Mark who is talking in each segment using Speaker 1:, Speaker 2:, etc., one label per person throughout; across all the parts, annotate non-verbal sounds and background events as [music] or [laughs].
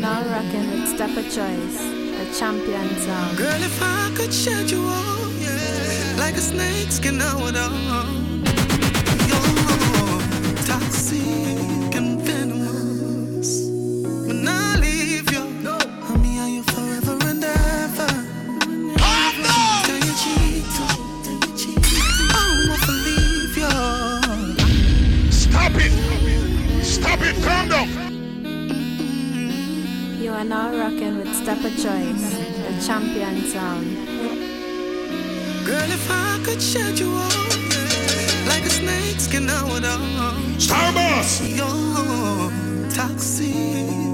Speaker 1: Now I'm rocking with Step Choice, the champion song.
Speaker 2: Girl, if I could shed you yeah, like a snake skin, I would all.
Speaker 1: now rocking with Step a Choice, the champion sound.
Speaker 2: Girl, if I could shed you like a snake skin, I would. Starboss! Toxic.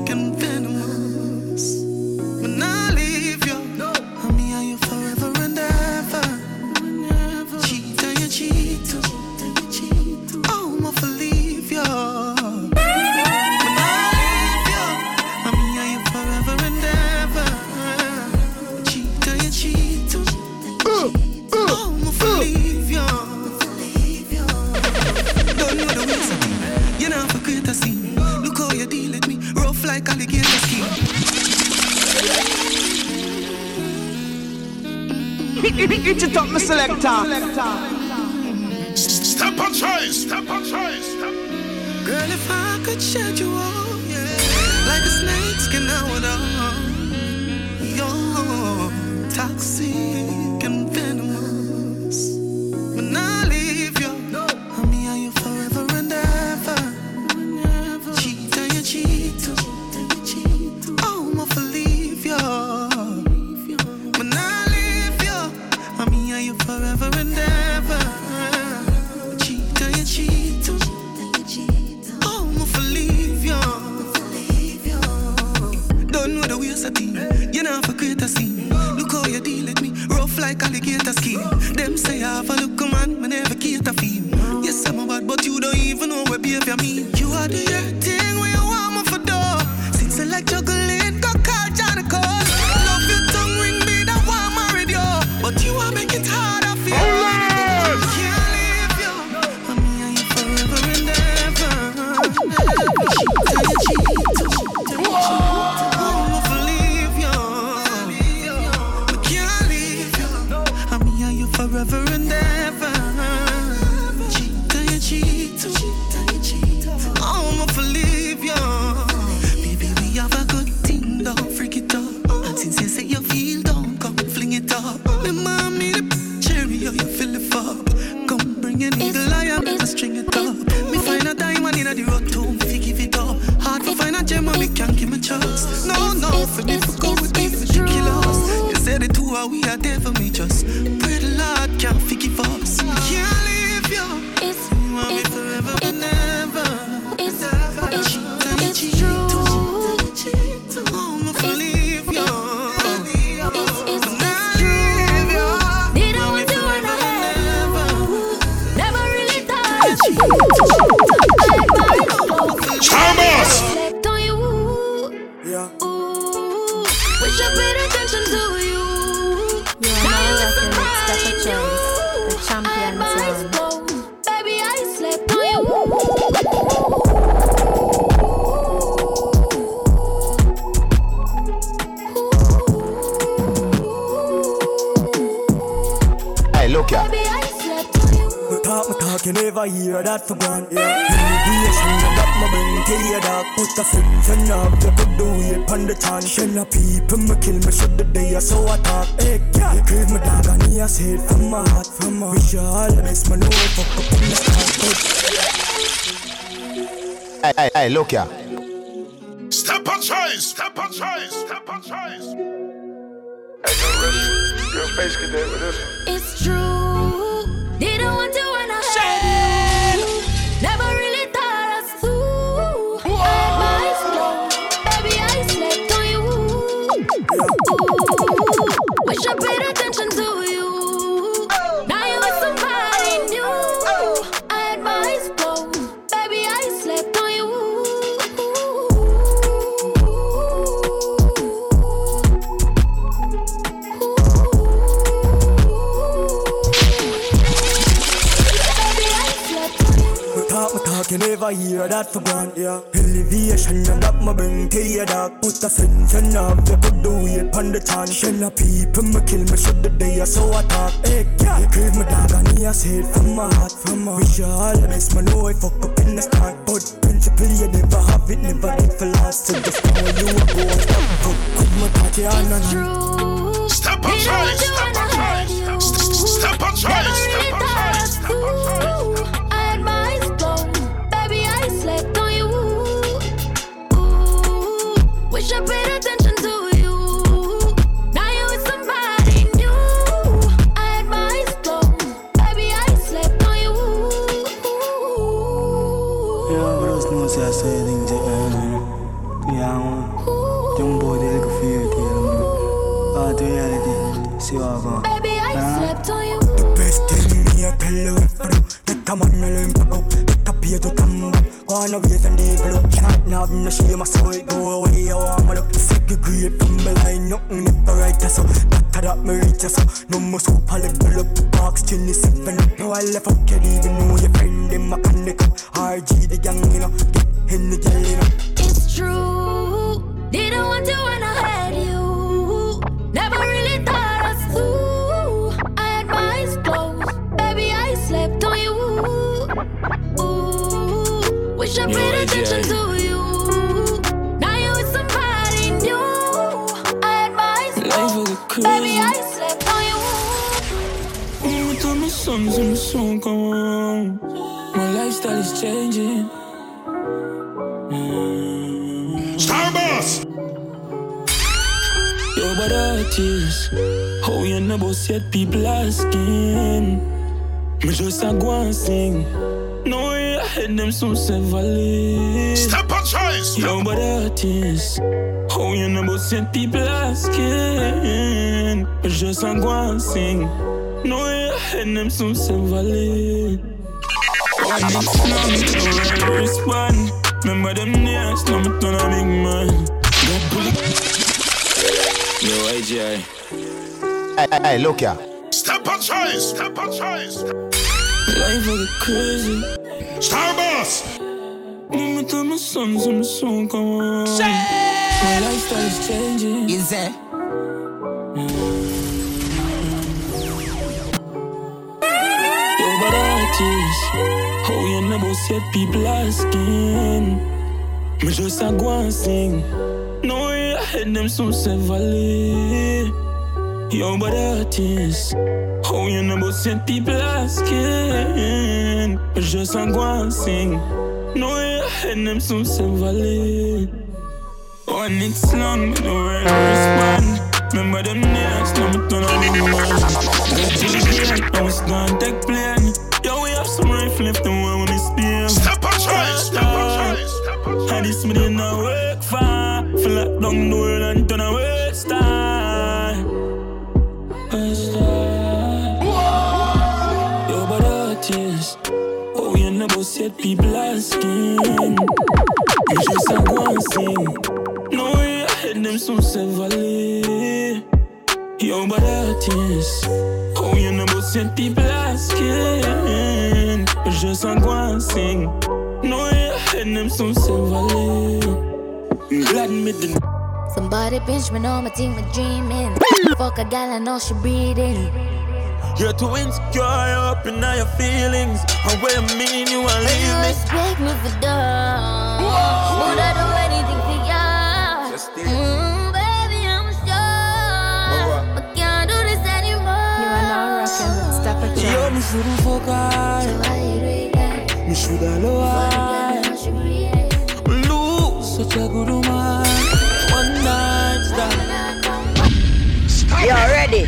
Speaker 2: like alligator skin. Them say I have a look man, me never cater for him. Yes, I'm a bad, but you don't even know where behavior mean.
Speaker 3: look ya.
Speaker 4: Me talk, me talk, you never hear that for granted. Yeah. Elevation, you got my brain till you dark. Put a fiction up, you could do it on the chance. Shell a people, me kill me, shut the day, so I talk. Hey, yeah. You crave me dog, and he has hate from my heart, from my Wish you all the best, man, no fuck up on the start.
Speaker 3: Hey, hey, hey, look ya.
Speaker 5: Step on choice, step on choice, step on choice. Hey, you ready? Space Cadet with this one.
Speaker 6: It's true. Didn't want when I. Never really thought I. Baby, I slept on you. Wish I paid you
Speaker 4: never hear that for gone, yeah. Elevation, you got my bring to your dog. Put a sense and up, you could do it on the chance. Shell a people, me kill me, shut the day, I so I talk. Hey, yeah, you crave my dog, and he say it from my heart, from my Wish you all the best, man, know I fuck up in the start. But principle, you never have it, never did for last. So just know you a go and stop, fuck, with my touch, yeah,
Speaker 6: It's
Speaker 4: no, no.
Speaker 6: true.
Speaker 5: Step
Speaker 6: Didn't
Speaker 5: aside,
Speaker 6: want you
Speaker 5: step
Speaker 4: and they blow Can't have no shame I saw it go away. I want my look. Segregate from my line. Nothing never right so That that me reach so No more super level up. Box chin is seven up. No I left out can even know your friend Them a connect up. RG the gang you know. Get in the gel you know.
Speaker 6: It's true. Didn't want you when I wish I paid attention to you. Now you with somebody new. I had my eyes
Speaker 7: Life is
Speaker 6: closed. Baby,
Speaker 7: crazy.
Speaker 6: I slept on you.
Speaker 7: Every time the sun's in the sun come on, my lifestyle is changing.
Speaker 5: Starboss!
Speaker 7: Yo, but that is how you never set people asking. Me just a go and sing. No way I head them some valid.
Speaker 5: Step aside, step
Speaker 7: Yo, but that is how you never oh, set people asking. Me just a go and sing. No way I head them some valid. One big slam, no way respond. Remember them days, now me turn a big man. That bullet. Yo, IGI.
Speaker 3: Hey, hey, hey, look here.
Speaker 5: Step aside, step aside.
Speaker 7: Life is crazy.
Speaker 5: Starboss!
Speaker 7: Moment time my sons and my son come on. My lifestyle is changing.
Speaker 8: Is it?
Speaker 7: Yo, but that is how you never set people asking. Me just a go and sing. No way I head them some valid. Yo, but that is how you never set people asking. Me just a go and sing. No way I head them some valid. One it's long, me no respond. Remember them days, now me turn on man. Get to the now it's gonna take plane. Yo, we have some rifle if the one with me spear.
Speaker 5: Step step aside, step aside.
Speaker 7: And this me didn't work for. Feel like down the world and turn a Oh, you never said people asking. You just a go and sing. No way I head them some valid. Yo, but that is Oh, you never said people asking. You just a go and sing. No way I head them some valid. Glad me didn't.
Speaker 6: Somebody pinch me on my team, I'm dreaming. Fuck a gal, I know she breathing.
Speaker 7: You're too insecure, you're up in all your feelings. And what you mean you wanna
Speaker 6: You
Speaker 7: leave me?
Speaker 6: respect me for dumb. Would I do anything for ya? Mm, baby, I'm sure. But can't do this anymore.
Speaker 1: You are now rocking with Stepper
Speaker 7: Yo,
Speaker 1: Jones.
Speaker 7: me shouldn't fuck hard.
Speaker 6: Why you do that?
Speaker 7: Me shoulda low
Speaker 6: Fuck a
Speaker 7: hard.
Speaker 6: gal, I know she breathing.
Speaker 7: Lose such a good woman. One night stand.
Speaker 8: You're ready.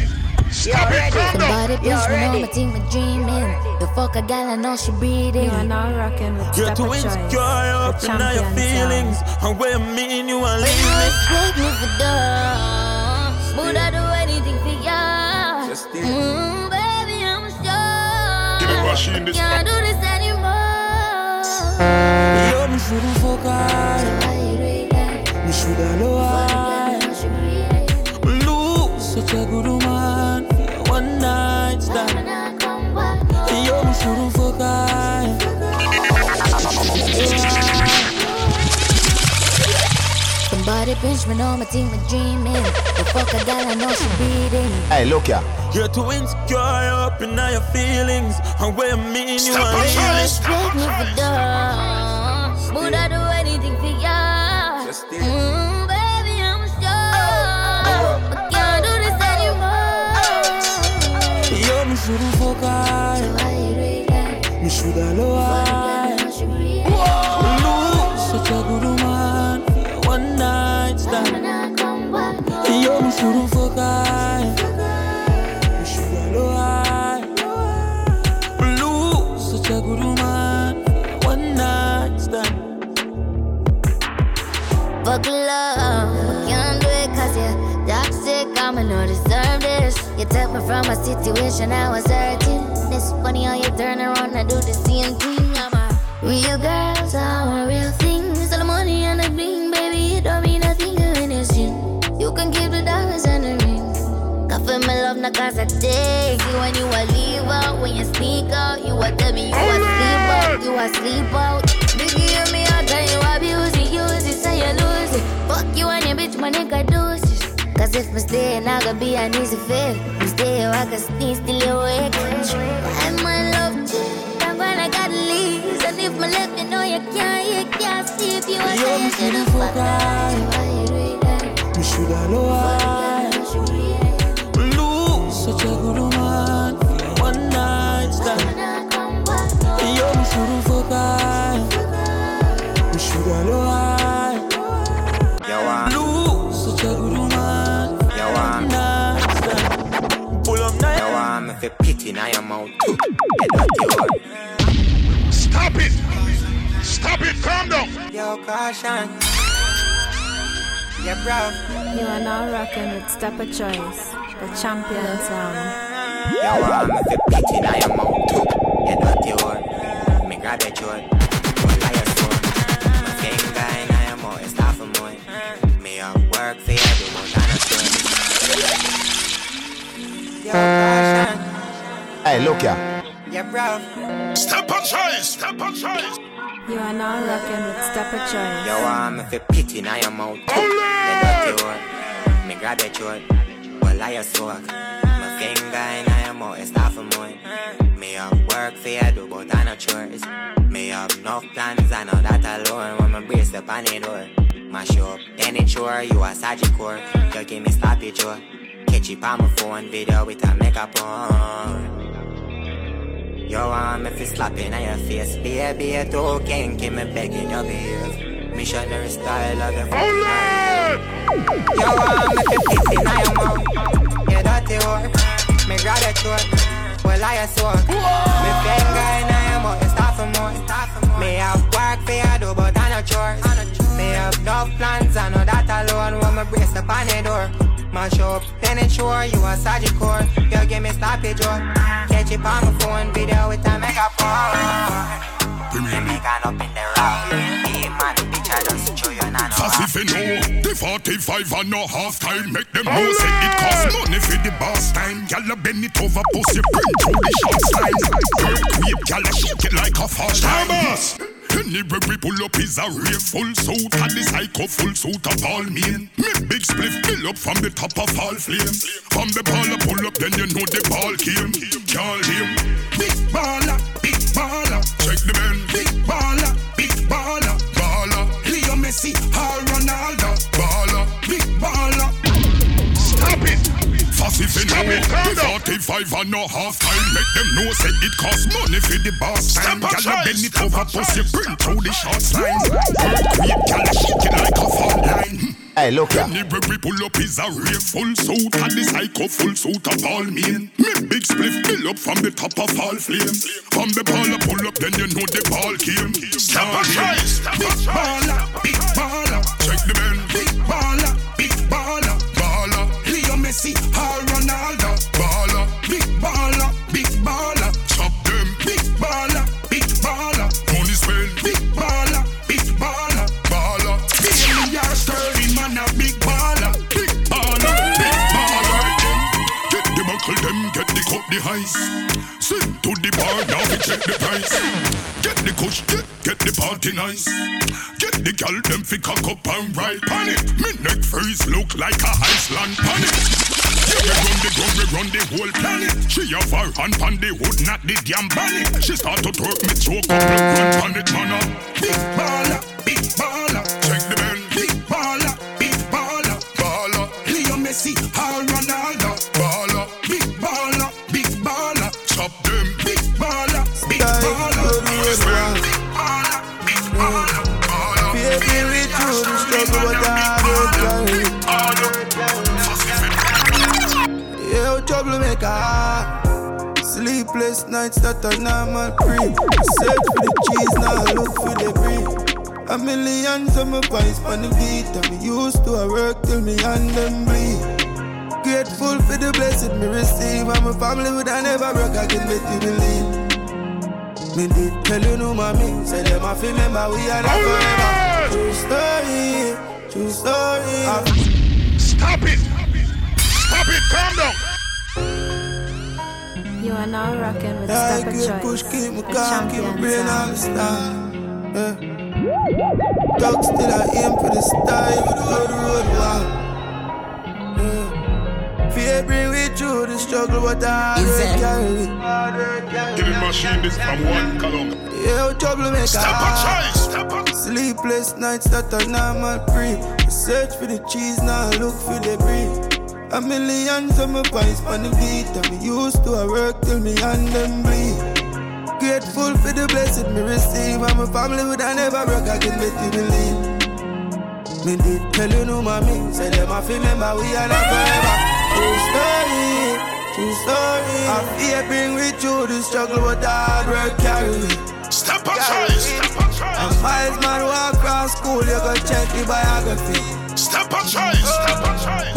Speaker 8: You're ready.
Speaker 6: Somebody pinch me on my team, I'm dreaming. The fuck a gal, I know she breathing.
Speaker 1: You are now rocking with
Speaker 7: You're
Speaker 1: Stepper
Speaker 7: too
Speaker 1: Jones.
Speaker 7: insecure, you're up
Speaker 1: The
Speaker 7: in all your
Speaker 1: champion
Speaker 7: feelings.
Speaker 1: sound.
Speaker 7: And what you mean you wanna
Speaker 6: You
Speaker 7: leave me?
Speaker 6: respect me for dumb. Would I do anything for ya? Mm, baby, I'm sure.
Speaker 5: Give the
Speaker 6: Can't do this anymore.
Speaker 7: Yo, me shouldn't fuck hard.
Speaker 6: Why you do that?
Speaker 7: Me shoulda low
Speaker 6: Fuck a gal, know she.
Speaker 7: Lose such a good woman. tudo focar.
Speaker 6: Somebody pinch me, know my team are dreaming. The fuck a girl, I know she beating.
Speaker 3: Hey, look ya.
Speaker 7: You're too insecure, you're up in all your feelings. And where you mean you are
Speaker 9: leaving.
Speaker 6: Stop me for dogs. Would I do anything for ya?
Speaker 7: Just
Speaker 6: mm.
Speaker 7: shouldn't
Speaker 6: ready anymore. You're not
Speaker 7: forget shoulda low high.
Speaker 6: Why?
Speaker 7: Lose such a good woman for one night stand. Yo, me shouldn't fuck high. Me shoulda low high. Lose such a good woman for your one night stand.
Speaker 6: Fuck love, can't do it cause you're toxic. I'ma not deserve this. You took me from a situation I was hurting. It's funny how you turn around and do the same thing. I'm a real girls are a real thing. All the money and the bling, baby, it don't mean nothing when it's you. You can keep the diamonds and the ring. Coffee my love, not cause I take you when you a leave out. When you sneak out, you a tell me you a sleep out, you a sleep out. Biggie, hear me out and you abuse it, use it, so you lose it. Fuck you and your bitch, my nigga do it. Cause if I stay, I gonna be an easy fit. You stay, I can sneeze till you wake. I'm my love chick, I'm gonna gotta leave. And if my left, you know you can't, you can't see if you are
Speaker 7: Yo, me
Speaker 6: saying to the
Speaker 7: should've
Speaker 6: fuck out. Why you do that?
Speaker 7: Me shoulda low high. Lose such a good woman for your one night stand.
Speaker 6: When I come back,
Speaker 9: oh. Down.
Speaker 10: Yo, caution. Yeah, bro.
Speaker 1: You are now rocking with Step a Choice, the champion sound.
Speaker 10: Yo, um, if you pity now your mouth, you dirty word. Me grab your throat, pull out your soul. My finger in your mouth, it's half a month. Me up work for you, do more than a story. Yo, caution.
Speaker 3: Hey, look ya.
Speaker 10: Yeah, bro.
Speaker 9: Step Choice. Step aside.
Speaker 1: You are now rocking with Step a Choice.
Speaker 10: Yo, um, if you pity now your mouth, you dirty word. Me grab your throat, pull out your soul. My finger in your mouth, it's half a month. Me up work for you, do but I no chores. Me have enough plans, I know that alone. When my brace up on the door, mash up any chore, you a Sagicor. You give me sloppy jaw. Catch it on my phone, video with a makeup on. Yo, um, if it's slapping on your face, baby, you too kinky, me begging you behave. Missionary style of the phone. Yo, um, if you pissing on your mouth, you dirty whore. Me grab your throat, well, I a sword. Me finger in your mouth, it's half a more. Me have work for you, do, but I no chores. Me have no plans, I know that alone. When me brace up on the door. Mash up, then it's sure you a Sagicor. You give me sloppy jaw. Oh. Catch it on my phone, video with a mega phone. Me make an up in the rock. Hey man, bitch, I just show you none.
Speaker 9: Fast if you know The 45 and no half time Make them know say it cost money for the boss time Gyal bend it over pussy Bring through the short slide Earthquake gyal shake it like a fast time Anywhere we pull up is a real full suit And the psycho full suit of all men Me big spliff fill up from the top of all flames From the baller pull up then you know the ball came. Call him Big baller, big baller. Check the man Big baller, if you know The 45 and no half time Make them know say it cost money for the boss time.
Speaker 5: Step
Speaker 9: Gyal
Speaker 5: aside,
Speaker 9: bend it over pussy Bring through the short lines Earthquake gyal shake it like a fall line.
Speaker 3: Hey, look ya.
Speaker 9: Anywhere we pull up is a real full suit And the psycho full suit of all men Me big spliff fill up from the top of all flames. From the baller pull up then you know the ball came.
Speaker 5: Step
Speaker 9: Start
Speaker 5: aside,
Speaker 9: him.
Speaker 5: step
Speaker 9: Big baller, big baller. Check the man. Big baller, big baller the ice Sing to the bar, now we check the price. Get the kush, get, get the party nice. Get the gal them fi cock up and ride pan it. Me neck freeze look like a Iceland panic. Yeah, we run the ground, we run the whole planet. She have her hand pan the hood, not the damn bonnet. She start to twerk me choke up, me run pan it, man. Big baller, big baller.
Speaker 11: Troublemaker. Sleepless nights that are normal cream. Search for the cheese, now look for the breed. A million summer pies on the beat. Me used to a work till me and them bleed. Grateful for the blessing me receive. And my family would I never broke again, make you believe. Me did tell you no mommy. Say them I feel remember we are not forever. True story, true story.
Speaker 9: Stop it! Stop it! Calm down!
Speaker 1: You are now rocking with
Speaker 11: I
Speaker 1: Step
Speaker 11: get
Speaker 1: a
Speaker 11: push, keep me
Speaker 1: the
Speaker 11: calm, keep me
Speaker 1: champion
Speaker 11: brain all eh. the
Speaker 1: sound.
Speaker 11: time. Yeah. Talk still I aim for the star, you go the road wow. Yeah. Fear bring me through the struggle, but I don't carry it.
Speaker 9: Give me machine this from one Kalonga.
Speaker 11: Yeah, troublemaker.
Speaker 9: Step a choice! Step a
Speaker 11: Sleepless nights that are normal pre. I search for the cheese, now I look for the breed. A million summer pies on the beat. And me used to a work till me and them bleed. Grateful for the blessing me receive. And my family would I never broke again, but you believe. Me did tell you no mommy. Say them I feel remember we are not forever. True story, true story. I fear bring with you the struggle, but the hard work carry me.
Speaker 9: Step choice! Step a
Speaker 11: A miles man walk across school, you go check the biography.
Speaker 9: Step choice! Step!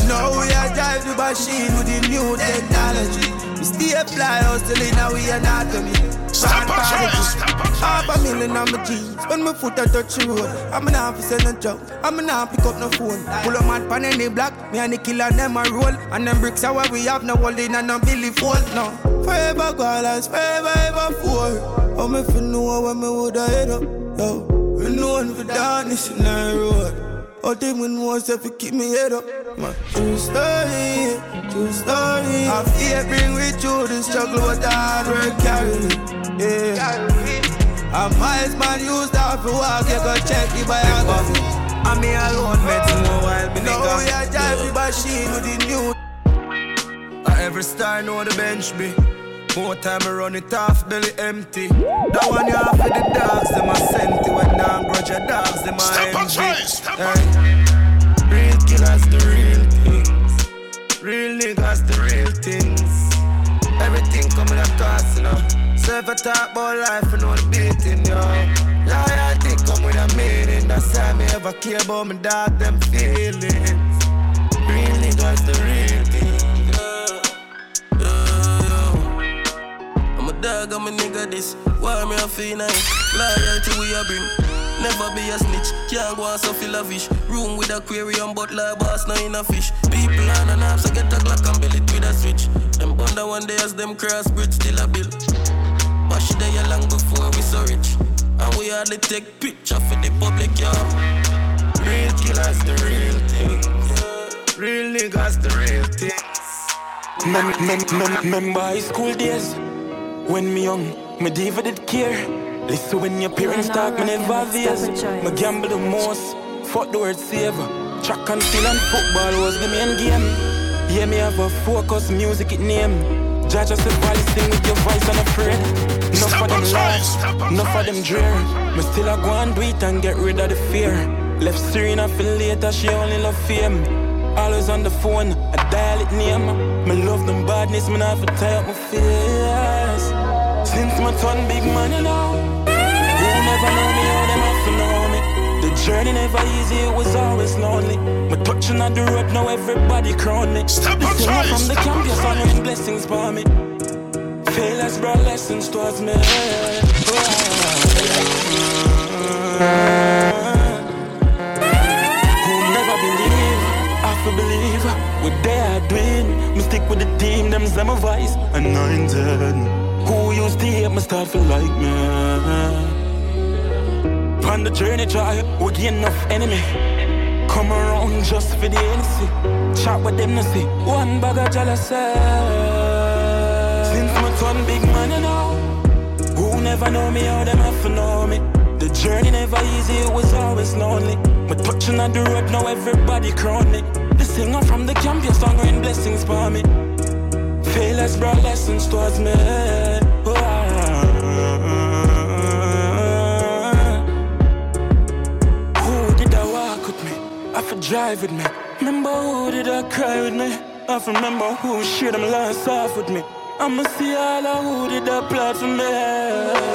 Speaker 11: Now we are drive the machine with the new technology. We stay fly hustling now we anatomy.
Speaker 9: Step a choice! Step a
Speaker 11: Half a million on my jeans. When my foot a touch the road, I'm an officer no joke. I'm an pick up no phone. Pull a man pan any block, me and the killer them a roll. And them bricks are what we have no holding and no Billy fold. No, forever dollars, forever ever four. Oh me fi know when me woulda head up, yo. We known for darkness in the road. All them we know say fi keep me head up. My true story, true story. I fear bring me through the struggle, but the hard work carry me. Yeah. A miles man used to have to walk, you go check the biography.
Speaker 12: I'm me alone, met more while me
Speaker 11: Now we are the machine with the new.
Speaker 12: Every star know the bench be. More time I run it off, belly empty. That one you have for the dogs, them a sent it when now grudge your dogs, them a
Speaker 9: Step
Speaker 12: envy.
Speaker 9: choice! Step
Speaker 12: Hey. Real killers, the real things. Real niggas, the real things. Everything coming up to us, you know. So if I talk about life, you know the beating, yo. Loyalty come with a meaning. That's why me ever care about my dog, them feelings. Real niggas, the real dog, I'm a nigga this. Why me a feel nice? Loyalty we a bring. Never be a snitch, can't go and so feel a fish. Room with aquarium, but like boss, no in a fish. People on and off, so get a Glock and build it with a switch. Them wonder one day as them cross bridge still a bill. But she there long before we so rich. And we hardly take picture for the public, yo. Real killers, the real thing. Real niggas, the real thing.
Speaker 7: Mem- mem- mem- Remember high school days when me young, me diva did care. Listen when your parents
Speaker 1: Yeah,
Speaker 7: talk, me never
Speaker 1: rockin' with
Speaker 7: veers.
Speaker 1: Step a Choice.
Speaker 7: Me gamble the most, fuck the word saver. Track and field and football was the main game. Yeah, me have a focus, music it name. Judge us if I sing with your voice unafraid. Enough
Speaker 9: Step
Speaker 7: of them
Speaker 9: on choice, step
Speaker 7: enough of them
Speaker 9: choice.
Speaker 7: drear. Me still a go and do it and get rid of the fear. Left Serena for later, she only love fame. Always on the phone, I dial it name. Me My love them badness, for tie up my fears. Since my turn big man, you know. Never know me, how them have to know me. The journey never easy, it was always lonely. My touching on the road, now everybody crown me.
Speaker 9: Step on
Speaker 7: singer from the camp, I
Speaker 9: choice.
Speaker 7: rain blessings for me. Failures brought lessons towards me. Who Feel believe What they are doing, me stick with the team, them's them a vice anointed Who hate me start feel like me. On the journey, try, we get enough enemy. Come around just for the NC. Chat with them to see one bag of jealousy. Since my son big man, you know. Who never know me, how them have to know me. The journey never easy, it was always lonely. But touching on the road, now everybody crown singer from the camp, your song rain blessings for me. Failures brought lessons towards me. Oh. Who did I walk with me? I for drive with me. Remember who did I cry with me? I remember who shared them last off with me. I'ma see all of who did I plot for me.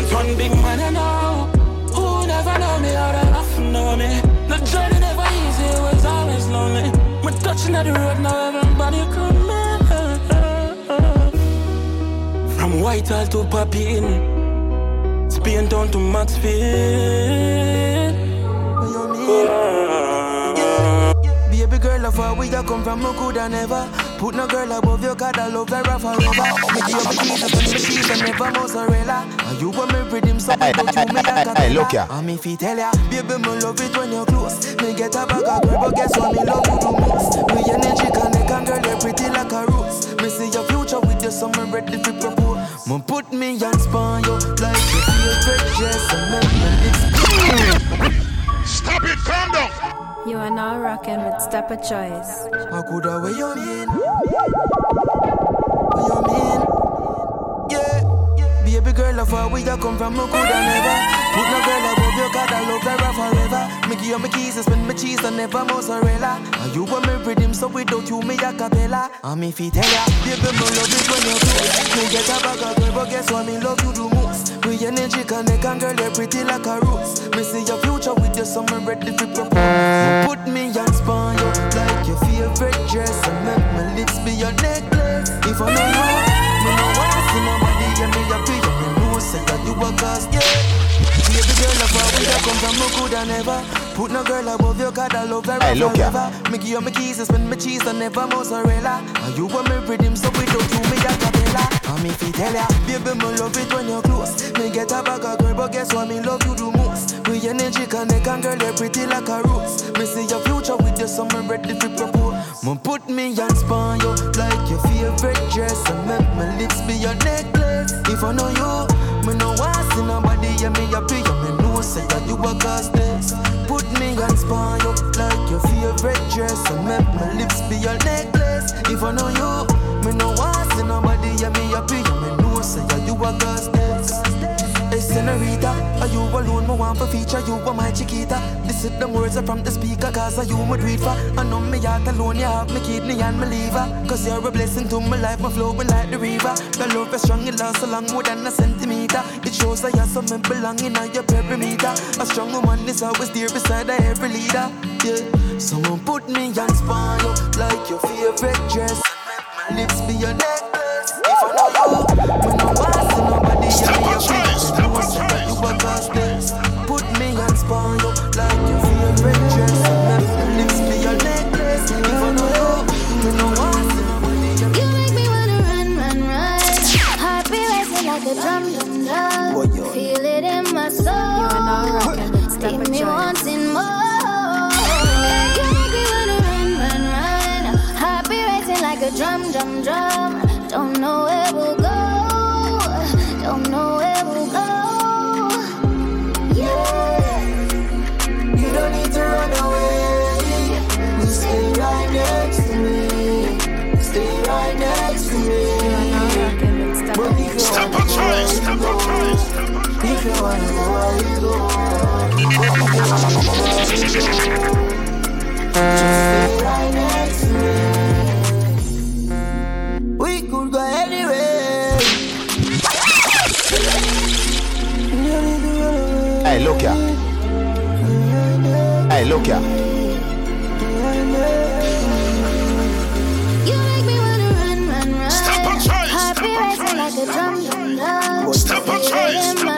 Speaker 7: My turn big man, I know. Who never know me, they often know me. The journey never easy, it was always lonely. We're touching at the road, now everybody coming From Whitehall to Papi Inn Spain down to Maxfield
Speaker 13: Baby girl, of where we come from, no coulda never Put no girl above you, cause I love her forever. Me give you my keys, and me cheese, and never mozzarella. And you want me rhythm, so
Speaker 3: Hey,
Speaker 13: me don't you me
Speaker 3: hey,
Speaker 13: like a
Speaker 3: hey, hey, look here.
Speaker 13: And me fi tell ya, baby, me love it when you're close. Me get a bag of girl, but guess what, me love you the most. Me energy connect, and girl, you're pretty like a rose. Me see your future with you, so me ready to propose Me put me hands on you, like your favorite dress. And make me lips
Speaker 5: Stop it, calm down.
Speaker 1: You are now rocking with Step a Choice.
Speaker 13: I coulda where you mean? Where you mean? Yeah. Baby girl, of where we come from, me coulda never Put no girl above you, cause I love her forever Me give you my keys, and spend my cheese, and never mozzarella And you want me rhythm, so without you, me a cappella And me fi tell ya, baby, me love it when you're close Me get a bag of girl, but guess what, me love you the most We energy connect, and girl, you're pretty like a rose Me see your future with you, so me ready to propose Me put me on on you, like your favorite dress And make my lips be your necklace. If I know you, me no wanna see nobody and me happy and me know say that you a cause, yeah Baby girl, of how we a come from, no coulda never. Put no girl above you, cause I love her
Speaker 3: Hey, look
Speaker 13: forever. Me give you my keys, and spend my cheese, and never mozzarella. And you want me rhythm, so without you, me a cappella And me fi tell ya, baby, me love it when you're close. Me get a bag of girl, but guess what, me love you the most. We energy connect, and girl, you're pretty like a rose. Me see your future with you, so me ready to propose. Me put me on you, like your favorite dress. And make my lips be your necklace. If I know you, me no want see nobody and me happy. And me know say that you a cause this Put me on you like your favorite dress. And make my lips be your necklace. If I know you, me no want and me happy and me know say that you a cause this Hey senorita, are you alone? Me want for feature, you are my chiquita This is the words are from the speaker Cause are you do it for I know me heart alone, you have me kidney and me liver Cause you're a blessing to my life, my flowing like the river. The love is strong, it lasts a long more than a centimeter. It shows I you're something belonging on your perimeter. A strong woman is always there beside every leader. Yeah, someone put me on you Like your favorite dress. Lips be your necklace Me me this Put me you Like dress lips be your necklace If I me no see nobody
Speaker 6: You make me wanna run, run, run. Like a drum, drum.
Speaker 13: If you wanna go, I go. But if you go, Just right next to me. We could go anywhere.
Speaker 3: Hey, look here. Hey, look here.
Speaker 6: You make me wanna run, run, run.
Speaker 5: Step on choice, step on
Speaker 6: racing like a
Speaker 5: choice.
Speaker 6: drum, drum, drum.
Speaker 5: Step on
Speaker 6: Feel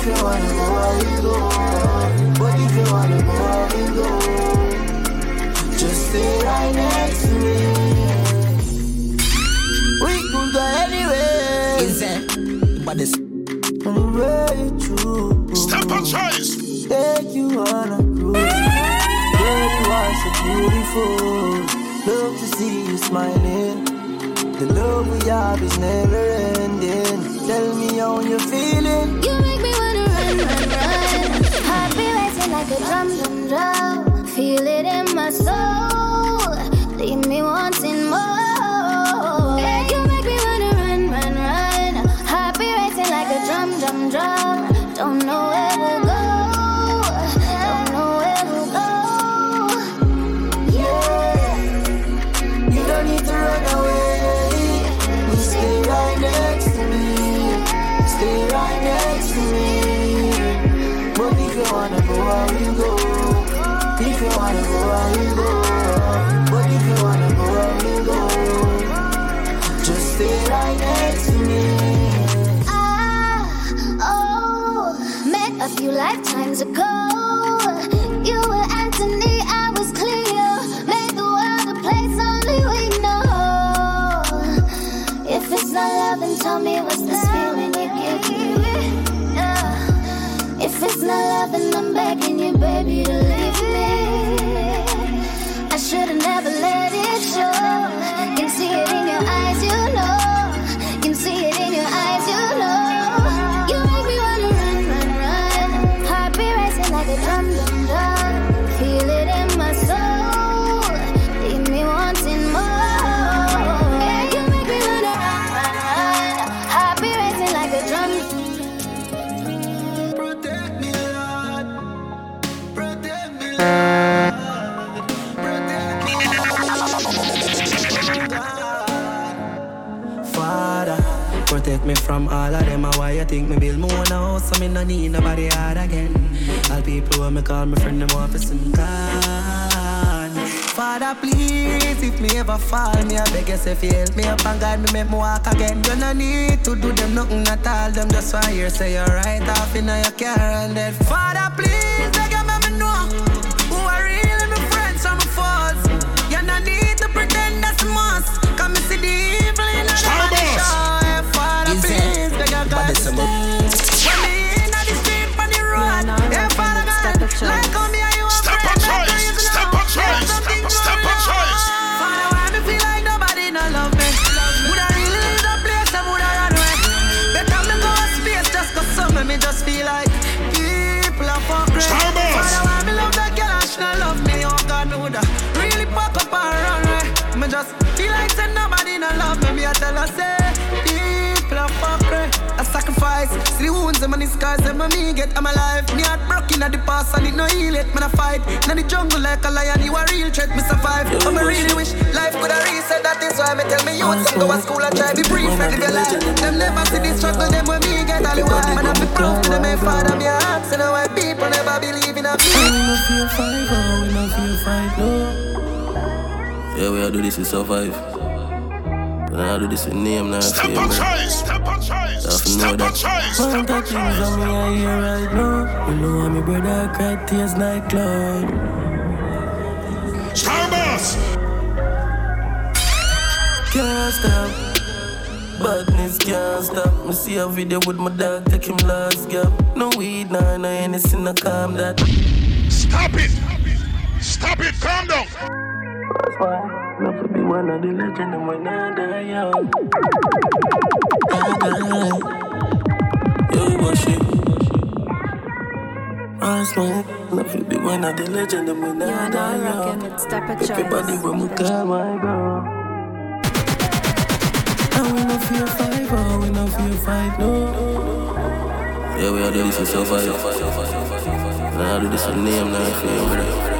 Speaker 13: We could go anywhere.
Speaker 14: Is? But this.
Speaker 13: On way through.
Speaker 5: Step on choice.
Speaker 13: Take you on a cruise. So beautiful. Love to see you smiling. The love we have is never ending. Tell me how you're feeling.
Speaker 6: Like a drum, drum, drum. Feel it in my soul. Leave me wanting more. Tell me what's this feeling you give me. Yeah. If it's not love, then I'm
Speaker 13: from all of them. Why you think me build my own house so me no need nobody hard again? All people when me call me friend them for some can. Father, please, if me ever fall, me I beg you say help me up and guide me make me walk again. You no need to do them nothing at all. Them just want hear say you're right off in your car and then Father, please, why me love that girl she love me? Oh God, me woulda really pack up and run. Me just feel like say nobody see the wounds and the scars that me get. I'm alive. Me heart broken at the past and it no heal it. Man I fight in the jungle like a lion. You a real threat, me survive. I'm a really wish life could have reset. That is why me tell me youth some go to school and try be brief and live your life. Them never see the struggle. Them when me get all the while. Man I be proof to them. My father, me a ask, and why people never believe in a me.
Speaker 12: We no fear fight, oh, we no fear fight, no. Yeah, we all do this to survive. When I do this with name, now
Speaker 5: Step
Speaker 12: fear,
Speaker 5: on choice. Step on choice. Step on choice.
Speaker 12: One
Speaker 5: Step on
Speaker 12: touch things on me,
Speaker 5: choice.
Speaker 12: I hear right now. You know how me brother cry tears like cloud.
Speaker 5: Starboss.
Speaker 12: Can't stop. Badness can't stop. Me see a video with my dog, take him last gap. No weed, nah, no anything, no calm that.
Speaker 5: Stop it. Stop it. Calm down.
Speaker 12: That's why. Love to be one of the legend and when I die young. I die. Yo, wash it. That's why. Love to be one of the legend and when
Speaker 1: You
Speaker 12: I
Speaker 1: are
Speaker 12: die
Speaker 1: now rocking
Speaker 12: young.
Speaker 1: with Step
Speaker 12: Everybody
Speaker 1: Choice.
Speaker 12: when we call my girl. And we no fear fight, oh, we no fear fight, no. Yeah, we all do this to survive. Now I do this with name, now I feel, brother.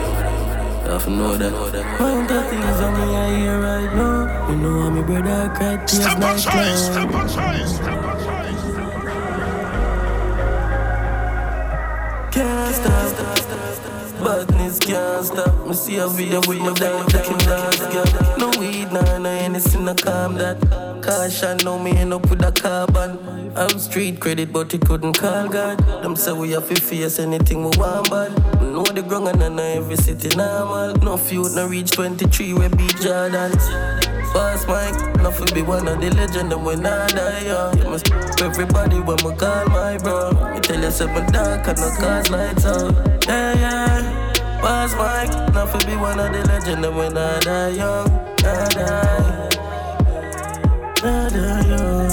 Speaker 12: Tough know that. Mount of things on me I hear right now. You know how me brother cried tears
Speaker 5: Step
Speaker 12: like
Speaker 5: on choice, step on choice, step on choice.
Speaker 12: Can't stop. Badness can't stop. Me see a video with my dog looking dance, girl. No weed, nah, no anything to calm that. Caution, know me end up with a carbon. I'm street credit, but it couldn't call God. Them say we have to face anything we want, bad. Me know the ground and I know every city normal. No feud, no reach 23, we beat Jordans. Boss Mike, enough be one of the legend and when I die young. You must everybody when me call my bro. Me tell you something dark and no cause lights out. Yeah, yeah. Boss Mike, enough be one of the legend and when I die young. I die. I die young.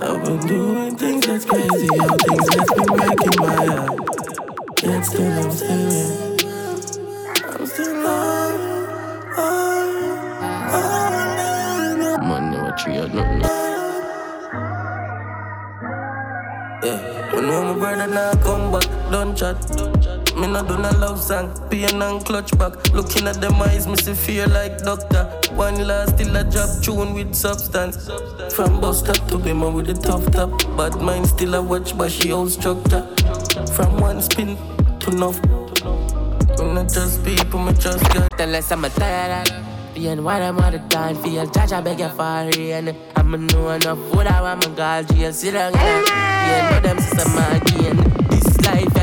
Speaker 12: I've been doing things that's crazy, things that's been breaking my heart. Yet still I'm still here. I'm still on, on, on. Man, no tree or nothing. Yeah, when know my brother now come back, don't chat. Me not do no love song, pain and clutch back. Looking at them eyes, me see fear like doctor. One last till I drop tune with substance. From bus stop to be man with the tough top. Bad mind still a watch, but she old structure. From one spin to enough. Me not just people, me just God.
Speaker 15: Tell us I'm a tired of being what I'm all the time. Feel judge, I beg you for rain. I'm a know enough food, I want my girl, jail, sit down, yeah. Yeah, know them sister, my again.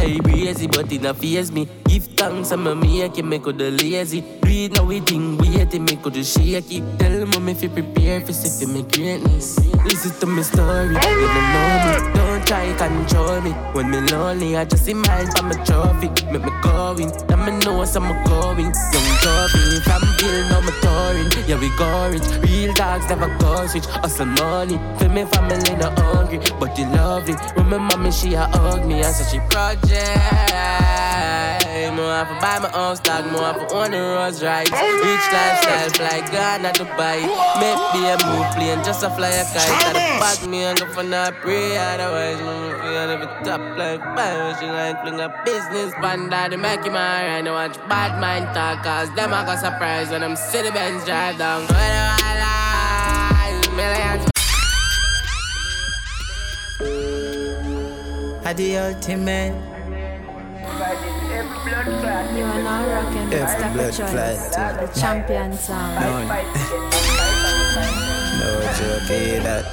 Speaker 15: Very crazy, but it not fears me. Give thanks, I'm a me. I can make it, me could lazy. Read now we think wait it, me could shake it. Tell mom if you prepare for for me greatness. Listen to me story, you don't know me. Don't try control me. When me lonely, I just smile for my trophy. Make me going, now me know I'm going. Young trophy, from Bill, now me touring. Yeah, we go rich. Real dogs never go switch. Hustle money, feel me family not hungry, but they you lovely. Remember me, she a hug me, and so she project. More have to buy my own stock, more have to own the Rolls Royce. Rich lifestyle, fly Ghana, Dubai. Make be a move plane, just a fly a kite. Gotta pack me and go for not pray, otherwise me feel every top like fire. She like fling a business panda, they make him alright. Now watch bad mind talk, cause them I got surprise when them city Benz drive down. Where do I lie? Millions.
Speaker 16: Had the ultimate.
Speaker 1: You are now rocking
Speaker 16: Every
Speaker 1: Step
Speaker 16: blood
Speaker 1: Choice, the champion sound.
Speaker 16: No joke, eh, that.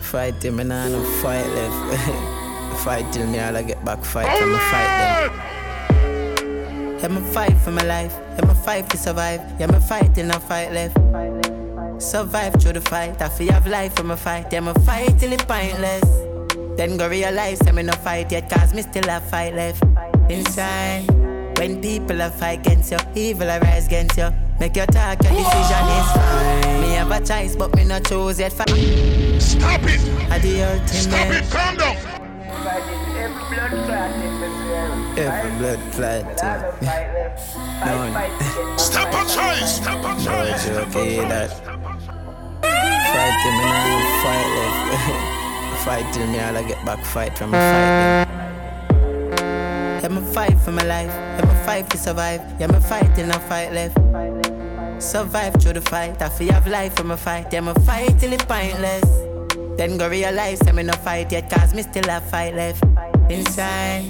Speaker 16: Fight him, and I no fight left. [laughs] fight till me all I get back, fight the fight them. Yeah, me fight for my life. Yeah, me fight to survive. Yeah, me fight till no fight left. Survive through the fight. I feel have life for my fight. Yeah, me fight till it pointless. Then go realize I'm in no fight yet, cause me still have fight left inside. When people are fight against you, evil arise against you. Make your talk, your decision is fine. Me have a choice, but me not choose yet. Stop
Speaker 5: it!
Speaker 16: I the ultimate.
Speaker 5: Stop it, calm down.
Speaker 16: Every blood clot. no.
Speaker 5: Step on choice, step on
Speaker 16: No
Speaker 5: choice.
Speaker 16: joke, eh, that. Fight him and I no fight left. fight till me all I get back, fight from a fight them. Yeah, me fight for my life. Yeah, me fight to survive. Yeah, me fight till I fight left. Survive through the fight. I feel have life from a fight. Yeah, me fight till it pointless. Then go realize I'm in no fight yet, cause me still have fight left inside.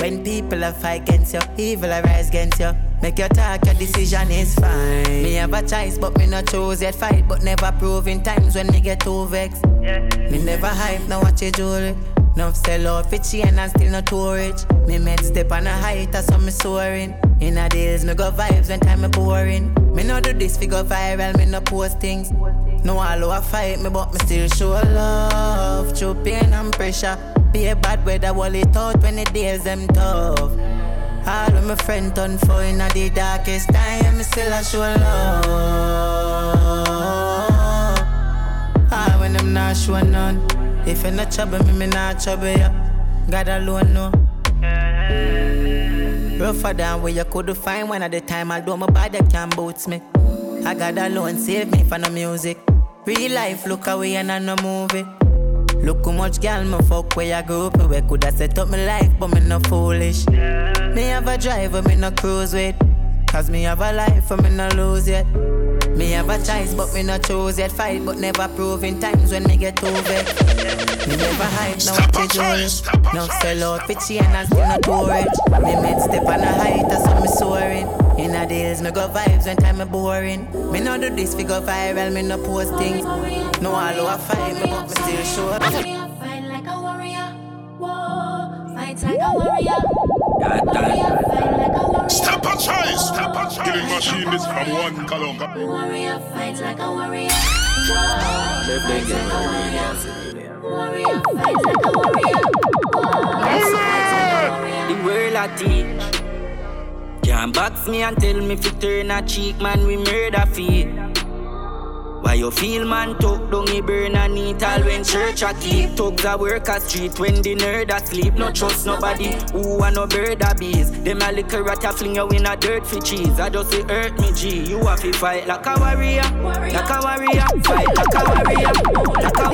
Speaker 16: When people are fight against you, evil arise against you. Make your talk, your decision is fine. Me have a choice, but me not choose yet. Fight, but never prove in times when me get too vexed. Me never hype, now watch your jewelry. No sell out for chain and I still not too. Me made step on a height, that's how me soaring. In a days, me go vibes when time me boring. Me no do this, fi go viral, me no post things. No all a fight me, but me still show love. Through pain and pressure. Be a bad weather, wall it out when the days them tough. All of my friends done for in the darkest time, me still a show love. Ah, when them not show none. If you not trouble me, me not trouble you. God alone know. Rougher than where you could find one at the time. Although my body can boots me. I God alone save me from the music. Real life look away and I no movie. Look how much gal me fuck where I grew up Where coulda set up my life but me no foolish Me have a driver me no cruise with Cause me have a life but me no lose yet me have a choice, but me not choose yet. Fight, but never prove in times when me get over. Me never hide, no what to do. No sell out for chain and still not do rich. Me made step on a height, that's how me soaring. In a days, me go vibes when time me boring. Me no do this, we go viral, me no post things. No all over fight, me but me still show up.
Speaker 17: Fight like a warrior, whoa. Fight like a warrior. Warrior, fight like a warrior.
Speaker 5: Step a choice, step a choice. Killing machine this from one kalonga.
Speaker 17: Warrior, fight like a warrior. Whoa.
Speaker 18: They
Speaker 17: Fight like a warrior. Warrior, fight like a warrior. Whoa. Fight like a warrior.
Speaker 19: The world a teach. Can't box me and tell me fi turn a cheek, man. We murder feet. Why you feel man talk down he burn and eat all when church a keep? Thugs a work a street when the nerd a sleep. No trust nobody who a no bird a bees? Them a liquor rat a fling you in a dirt for cheese. I just say hurt me G You have to fight like a warrior Like a warrior Fight like a warrior Like a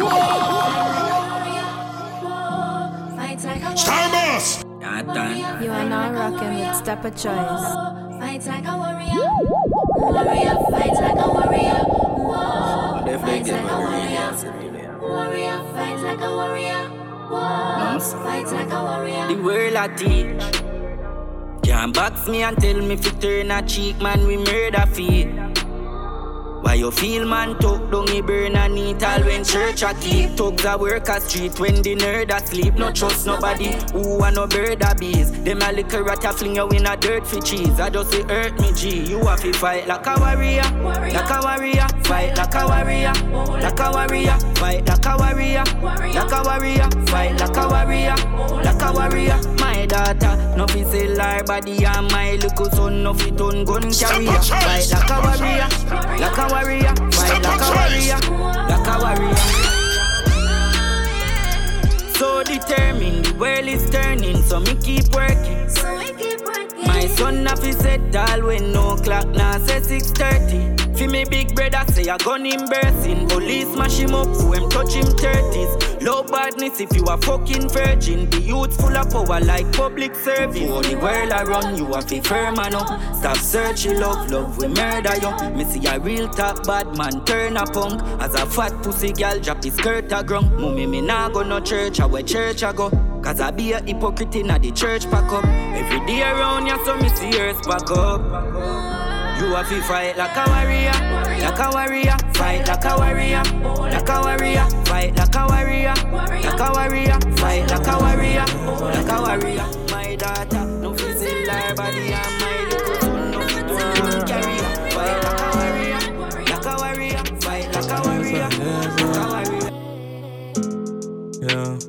Speaker 17: Fight like a
Speaker 5: Star
Speaker 1: You are now rocking with Step a Choice.
Speaker 17: Fight like a warrior. Warrior, fight like a warrior. Fight
Speaker 18: get
Speaker 17: like a
Speaker 18: my
Speaker 17: warrior. Warrior, fight like a warrior. Whoa. Fight like a warrior.
Speaker 19: The world I teach. Can't box me and tell me fi turn a cheek, man. We murder feet. Why you feel man talk? Down he burn and eat all when church a keep? Thugs a work a street when the nerd a sleep. No trust nobody. Who a no bird a bees? Them a liquor rat a fling you in a dirt for cheese. I just say hurt me G. You have to fight like a warrior. Like a warrior. Fight like a warrior. Like a warrior. Fight like a warrior. Like a warrior. Fight like a warrior. Like a warrior. My daughter No fi sell her body and my little son No fi turn gun carrier. Fight like a warrior. Like a warrior Fight like a warrior Like a warrior so determined, the world is turning, so me keep working.
Speaker 17: So we keep working.
Speaker 19: My son have to set all when no clock now say 6.30 Fi me big brother say a gun him bursting Police smash him up, who him touch him 30s Low badness if you a fucking virgin. The youth full of power like public service. For the world I run you a fi firm and up. Stop searching love, love we murder you. Me see a real top bad man turn a punk. As a fat pussy girl drop his skirt a grung. Mummy me nah go no church, I where church I go Cause I be a hypocrite in the church pack up Every day around ya so me see earth back up You have to fight like a warrior Like a warrior Fight like a warrior Like a warrior Fight like a warrior Like a warrior Fight like a warrior Like a warrior My daughter No physical her body and my little son No fit to carry Fight like a warrior Like a warrior Fight like a warrior Like a warrior
Speaker 20: Yeah.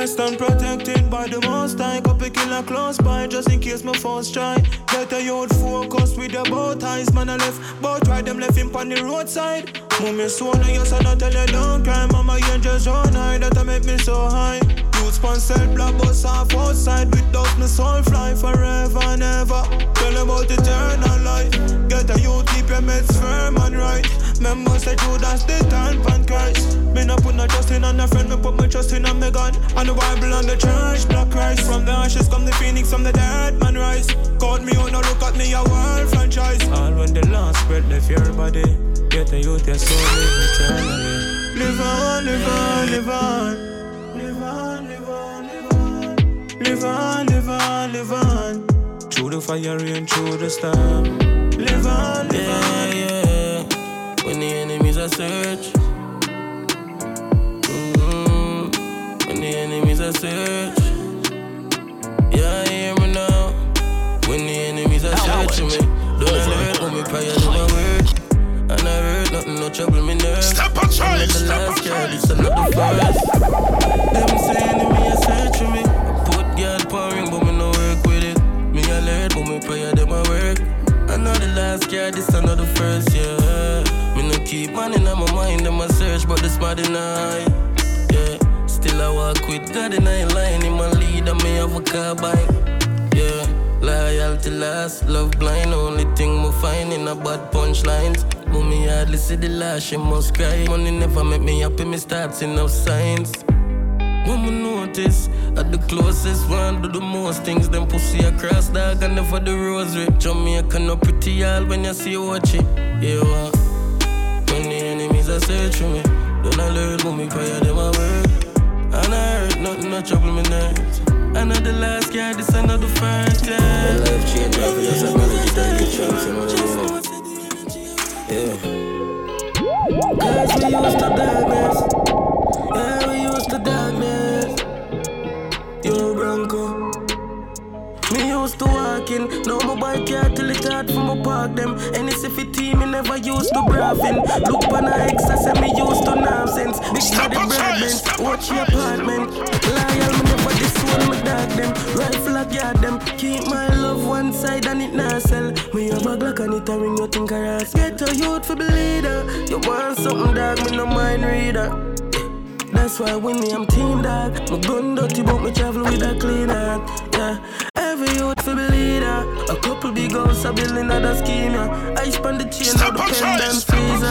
Speaker 20: Blessed and protected by the most high. Copy killer close by just in case my strike Get a youth focused with the both eyes. Man I left, both right them left him on the roadside. Mummy sworn I yes I not tell you don't cry. Mama angels on high that I make me so high Youth sell black bus off outside Without my soul fly forever and ever. Tell about eternal life. Get a youth keep your meds firm and right. Members say true that's the time pan Christ. Me not put no trust in on a friend Me put my trust in on me God. And the Bible and the church black Christ. From the ashes come the phoenix from the dead man rise. Caught me out now look at me a world franchise. All when the last breath left your body. Get a youth your soul live eternally. Live on, live on, live on Live on, live on, live on Through the fire and through the storm Live on, live on
Speaker 12: yeah. When the enemies are search. Mm-hmm. When the enemies are search. Yeah, hear me now. When the enemies are searching me. Don't alert when me prayer do my work. And I heard nothing, no trouble me nerve.
Speaker 5: Step a
Speaker 12: I'm
Speaker 5: choice, step a
Speaker 12: last girl,
Speaker 5: choice.
Speaker 12: this another first. Them say enemy are searching me. Last year, this another first, yeah. Me no keep man in my mind, them a search, but this body night, yeah. Still I walk with God in I line, him my lead, and me have a carbine, yeah. Loyalty last, love blind, only thing me find in a bad punchlines. Mommy hardly see the lash, she must cry. Money never make me happy, me start seeing no signs. Mama notice at the closest one do the most things. Them pussy across dog and never for the rosary. Jamaica no pretty all when you see watch it. Yeah, what? When the enemies are searching me, don't I learn when me prayer them a word. And I heard nothing no trouble me nerves. Another last guy, this another first yeah. My life change over just acknowledge it and get chance, you know what I mean? Yeah. Cause we used to darkness. Yeah, darkness. Yo, Bronco. Me used to walking, now my bike car till it hard for my park them. Any if team me never used to bravin. Look on a ex, I say me used to nonsense. Big Stop body Bradman, watch your apartment. Loyal, me never this one, my dog them. Rifle a guard them, keep my love one side and it not sell. Me have a Glock and it a ring, you think I ask. Get a youth for the leader. You want something dog, me no mind reader. That's why when me I'm team dog, my gun dirty but me travel with a clean hand. Yeah, every youth fi be leader. A couple big house a building another scheme. Yeah, I span the chain of the pendant freezer.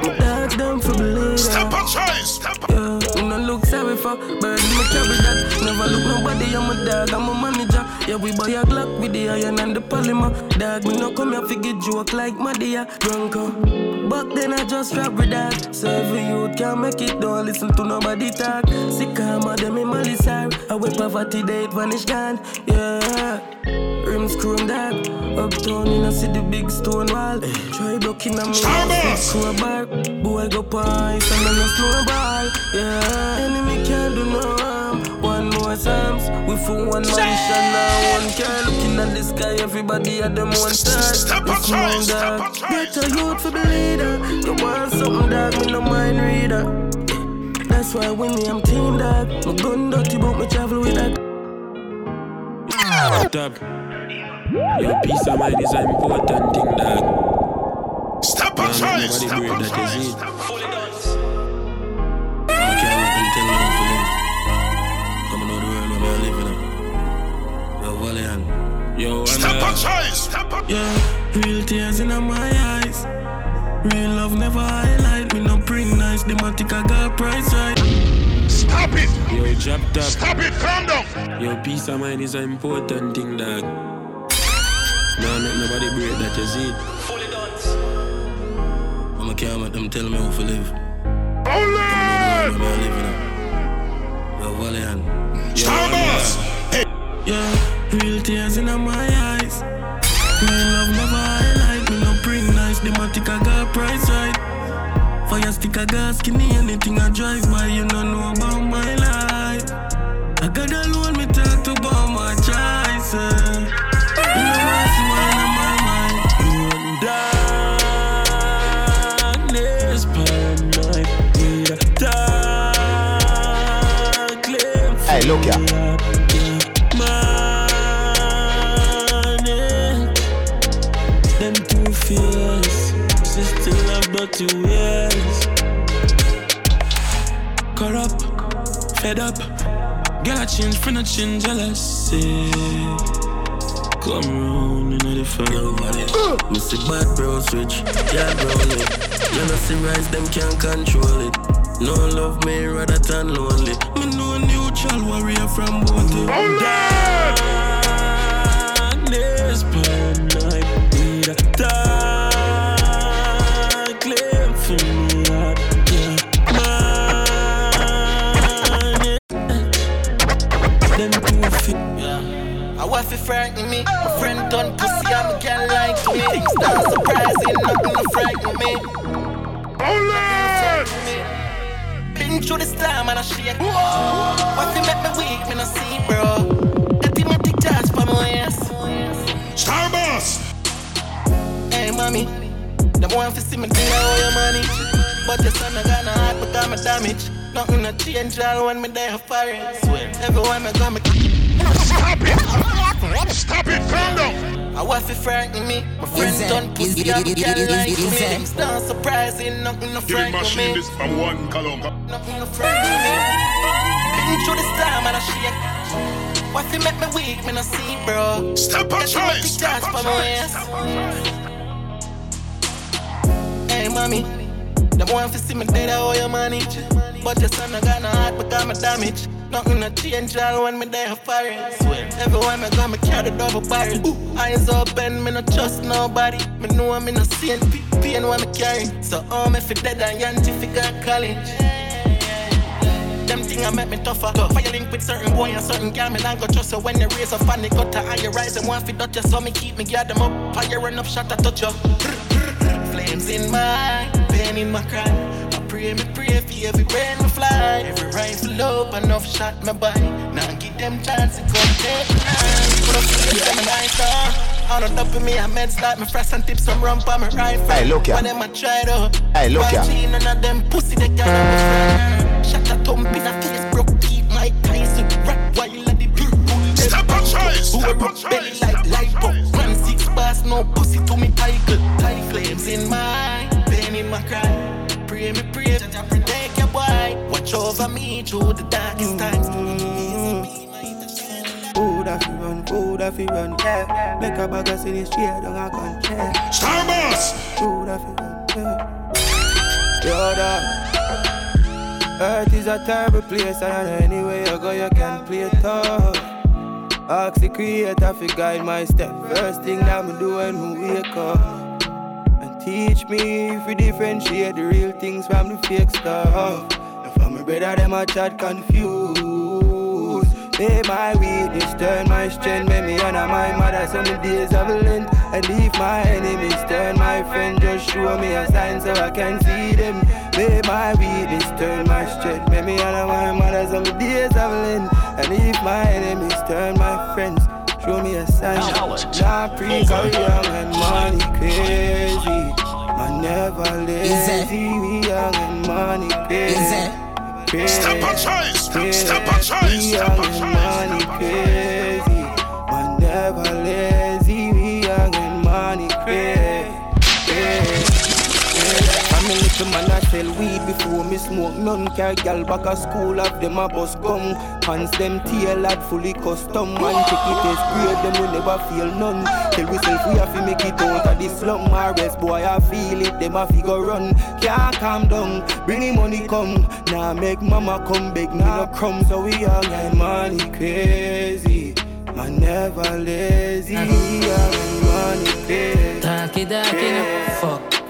Speaker 12: My dogs them fi be leader. Step on choice. Yeah, me no look sorry for bird me carry that. Never look nobody. I'm a dog. I'm a manager. Yeah, we buy a Glock with the iron and the polymer. Dog, me no come here fi get joke like Madea. Bronco. Back then I just rap with that. So every youth can't make it, don't listen to nobody talk. Sick of them in Malisar. I wait poverty, they vanish gone. Yeah. Rims chrome that. Uptown in a city, big stone wall. Try blocking a me, screw a bar. Boy go pies and then a snowball. Yeah. Enemy can't do no harm. One more. We for one mansion now. One car looking at the sky. Everybody at them one side. Step up, that. Get a youth for the leader. You want something dark, me no mind reader. That's why when me I'm team dog. My gun dirty, but me travel with that.
Speaker 7: Stop. Your peace of mind is an important thing, dog.
Speaker 5: Step on choice.
Speaker 7: Step on choice.
Speaker 12: Yo,
Speaker 5: Step uh, on choice. Step on
Speaker 12: Yeah, real tears in my eyes. Real love never highlight me, no bring nice. The matic I got price right.
Speaker 5: Stop it.
Speaker 7: Yo, drop top.
Speaker 5: Stop it. Calm down.
Speaker 7: Your peace of mind is an important thing, dog. Now make nobody break that, you see.
Speaker 12: I'm a camera, them tell me how to live.
Speaker 5: Only.
Speaker 12: Coming out the world where I live in. Yo, Valiant.
Speaker 5: Hey.
Speaker 12: Yeah, real tears in my eyes. Real love never highlight me, no bring nice. The matic I got price right. Fire stick I got skinny, anything I drive by, you don't know about my life. I got alone, me talk to about my choices. You know what's one on my mind.
Speaker 7: Darkness per night with a dark flame
Speaker 3: Hey, look here.
Speaker 7: Have dirty ways. Corrupt, fed up, gotta change for not change jealousy. Come round in the fire.
Speaker 12: Me see bad bro switch, yeah brownie. You know see rise, them can't control it. No love me rather than lonely. Me no neutral warrior from both.
Speaker 7: Darkness
Speaker 21: done pussy, I'm a girl like me. Things not surprising, nothing to
Speaker 5: Give me
Speaker 21: frighten
Speaker 5: machine
Speaker 21: me.
Speaker 5: this from one column.
Speaker 21: Nothing to frighten me. Been through this time and I shake. What you make me weak, me no see, bro.
Speaker 5: Step on
Speaker 21: Get you a
Speaker 5: choice. Step on
Speaker 21: my
Speaker 5: choice.
Speaker 21: ass. Hey, mommy. Them want to see me dead, how you manage. But your son, I got no heart because my damage. Nothing to change all when me there for it. Swear. Everywhere me go, me carry double barrel. Ooh, eyes open, me no trust nobody. Me know I'm in a seeing pain when me carry. So home if it dead and yanty figure college. Them thing I make me tougher. Go. Fire link with certain boy and certain girl, me not go trust her when they raise a panic gutter and you rise and want fi dot you. So me keep me guard them up. Fire run up, shot I touch you. Flames in my pain in my cry. I pray me pray every brain me fly. Every rifle up, enough shot my body. Now give them chance to come take. Put up the them and I saw. On the top of me, I meds start me fresh and tip some rum for me rifle.
Speaker 3: Hey, look ya.
Speaker 21: When them I try to.
Speaker 3: Hey, look ya.
Speaker 21: None of them pussy they can't mm. have Shut a thump in a face, over me through the darkest times. Mm. Mm.
Speaker 13: Food off you run, food off you run, yeah. Make a bag of city straight down a gun, yeah.
Speaker 5: Starboss!
Speaker 13: Food off you run, yeah. Yo, dog. Earth is a terrible place, and anywhere you go, you can play it tough. Ask the creator to guide my step. First thing that me do when me wake up. And teach me if we differentiate the real things from the fake stuff. And for my brother, them a chat confused. May my weakness turn my strength. Make me honor my mother some days of length. And if my enemies turn my friend, just show me a sign so I can see them. May my weakness turn my strength. Make me honor my mother some days of length. And if my enemies turn my friends, show me a sign. Not pre young and money crazy. I never lazy. We young and money crazy.
Speaker 5: Step on choice, step on choice, step on choice.
Speaker 13: crazy. Man never lazy, we young and money crazy. I'm a little man, sell weed before me smoke none. Carry gal back at school, have them a bus gum. Pants them tail lad fully custom. Man, check it, is spray them, we never feel none. Tell we self we have to make it out of the slum. My rest boy, I feel it, them a figure run. Can't calm down, bring the money come. Now make mama come beg me no crumbs. So we young and money crazy. Man never lazy, and money crazy.
Speaker 22: Darky, darky, no, fuck.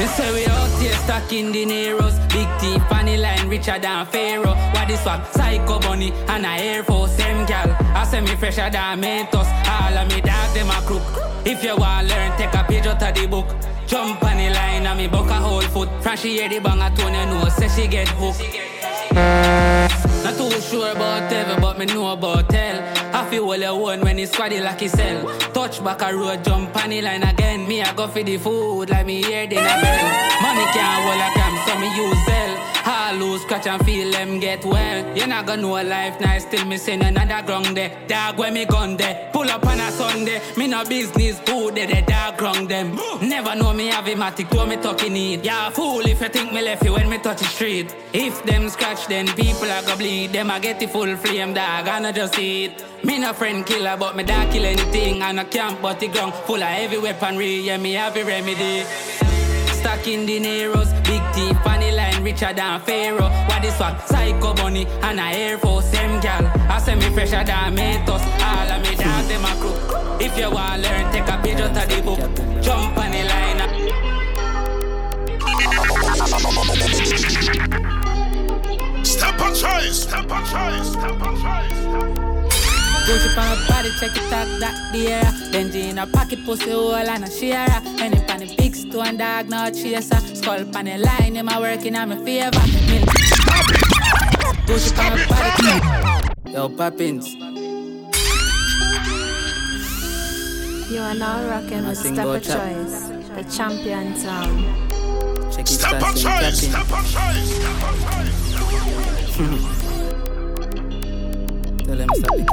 Speaker 22: Me say we out here stacking dineros Big T, funny line, richer than Pharaoh. This one? Psycho bunny and a Air Force Them gal, I say me fresher than Mentos. All of me dog, them a crook. If you want learn, take a page out of the book. Jump on the line and me buck a whole foot. She hear the bang a tone, you know, say she get hooked not too sure about ever, but me know about tell. I feel well you one when it's squaddy like sell. Touch back a road, jump on the line again. Me I go for the food like me hear the bell. Money can't hold a cam, so me use sell. Lose, scratch and feel them get well. You not gonna know life nice till me send another ground there. Dog when me gun there, pull up on a Sunday. Me no business, who they the dog ground them. Never know me have a matic, to me talking need. Yeah, fool if you think me left you when me touch the street. If them scratch, then people are gonna bleed. Them I get the full flame, dog, and I just eat. Me no friend killer, but me dog kill anything. And I camp, but the ground full of heavy weaponry. Yeah, me have a remedy. Stacking dineros, big T, funny line, richer than Pharaoh. What is what? Psycho bunny and a Air Force, Same gal. I say me fresher than Mentos. All of me dog, them a crook. If you want to learn, take a page out of the book. Jump on the line.
Speaker 5: Step on choice, step on choice, step on choice.
Speaker 22: Push up on my body, check it out, that the era. Benji in a pocket, pussy hole and a share. And if on the big stone dog, no chaser. Skull on the line, am I working on my favor? Me- Push up on my body, Yo, Poppins.
Speaker 1: You are now rocking with
Speaker 22: Nothing
Speaker 1: Step of. Choice, the champion sound.
Speaker 22: Check it
Speaker 5: Step
Speaker 22: out,
Speaker 5: choice,
Speaker 22: tapping.
Speaker 5: step on choice, step on choice. [laughs]
Speaker 22: Tell them stop the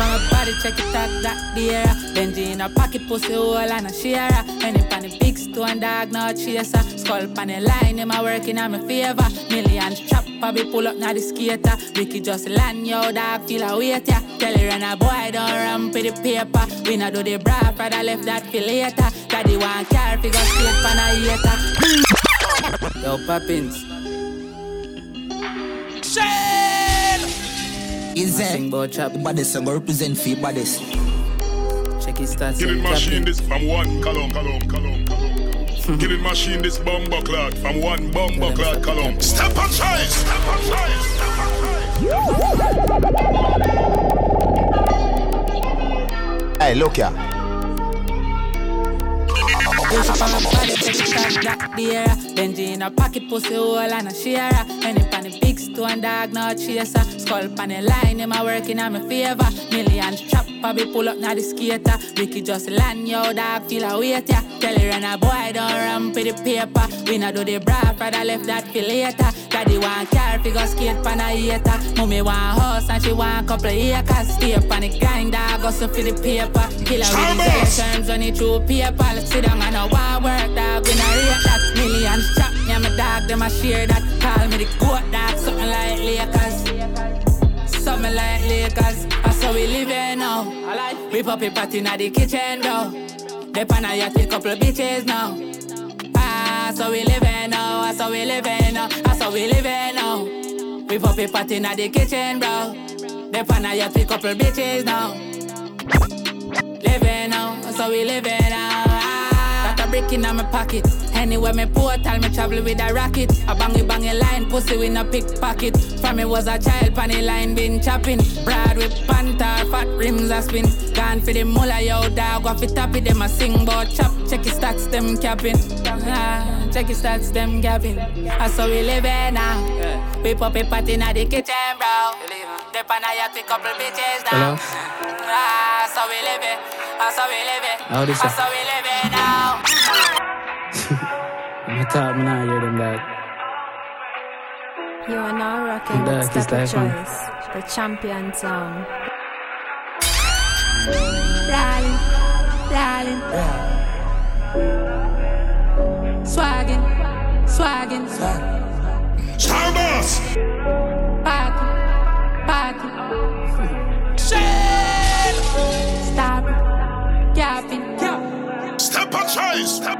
Speaker 23: on my body, check it out, that there. Benji in a pocket, pussy hole and a share. Penny pan the big stone dog, no chaser. Skull pan the line, him a working on my favor. Millions chop, probably pull up now the skater. Ricky just land, yo dog, feel a wait ya. Tell her and a boy don't ramp with the paper. We not do the bra, father left that for later. Daddy want car, figure skate pan a hater. Yo, Poppins.
Speaker 14: Is that?
Speaker 23: Sing about trap.
Speaker 14: Baddest song represent for baddest.
Speaker 23: Check his stats.
Speaker 5: Killing
Speaker 23: and
Speaker 5: machine this from one column, column, column, column. [laughs] Killing machine this bomber clot from one bomber clot column. Step and try, step and try, step and try.
Speaker 3: Hey, look here.
Speaker 23: Push up on my body, check it out, that there. Benji in a pocket, pussy hole and a share. Penny pan the big stone dog, no chaser. Skull pan the line, him a working on my favor. Millions chop, probably pull up now the skater. Ricky just land, yo dog, feel a wait ya. Tell her and a boy don't ramp with the paper. We not do the bra, father left that for later. Daddy want car, figure skate pan a hater. Mommy want house and she want couple acres. Stay up on the grind, dog, hustle for the paper. Kill her with his terms when he through paper. Let's sit down and I want work, dog. We not rate that. Millions chop, me and my dog, them a share that. Call me the goat dog, something like Lakers. Something like Lakers. That's how we live here now. We pop it party in the kitchen though. They pan a yacht couple bitches now. Ah, so we live now. That's how we live now. How we here now. We pop it party in the kitchen, bro. They pan a yacht with couple bitches now. Living now, so we living now. Got a brick in my pocket. Anywhere me portal, me travel with a rocket. A bangy bangy line, pussy with a pickpocket. From me was a child, panny line been chopping. Broad with panther, fat rims a spin. Gone for the mullah, yo dog, off it top it, them a sing bout chop. Check his stats, them capping. Ah, check his stats, them capping. That's how we living now. We pop it party in the kitchen, bro. The pan a yacht with couple bitches now.
Speaker 22: Hello?
Speaker 23: Ah, so we live it. That's how we live it.
Speaker 22: How this
Speaker 23: That's
Speaker 22: a-
Speaker 23: we live it now.
Speaker 22: I'm talk, me nah hear them that.
Speaker 1: You are now rocking
Speaker 22: Yeah,
Speaker 1: with Step
Speaker 22: life, man.
Speaker 1: Choice, the champion sound.
Speaker 23: Darling, darling. Swaggin', swaggin'.
Speaker 5: Starboss!
Speaker 23: Party, party. Stop, capping.
Speaker 5: Step and try, step.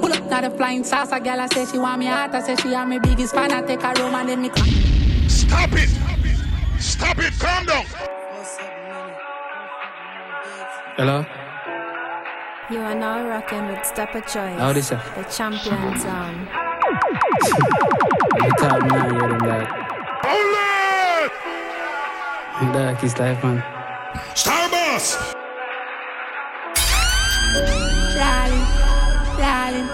Speaker 23: Pull up, not a flying saucer. Girl, I say she want me hot. I say she want me biggest fan. I take her home and then me cry.
Speaker 5: Stop it! Stop it! Calm down!
Speaker 22: Hello?
Speaker 1: You are now rocking with Step Choice,
Speaker 22: How this a-
Speaker 1: the champion sound.
Speaker 22: I'm talk, me nah hear them that. Dark life, man.
Speaker 5: Starboss!
Speaker 23: Darling, darling.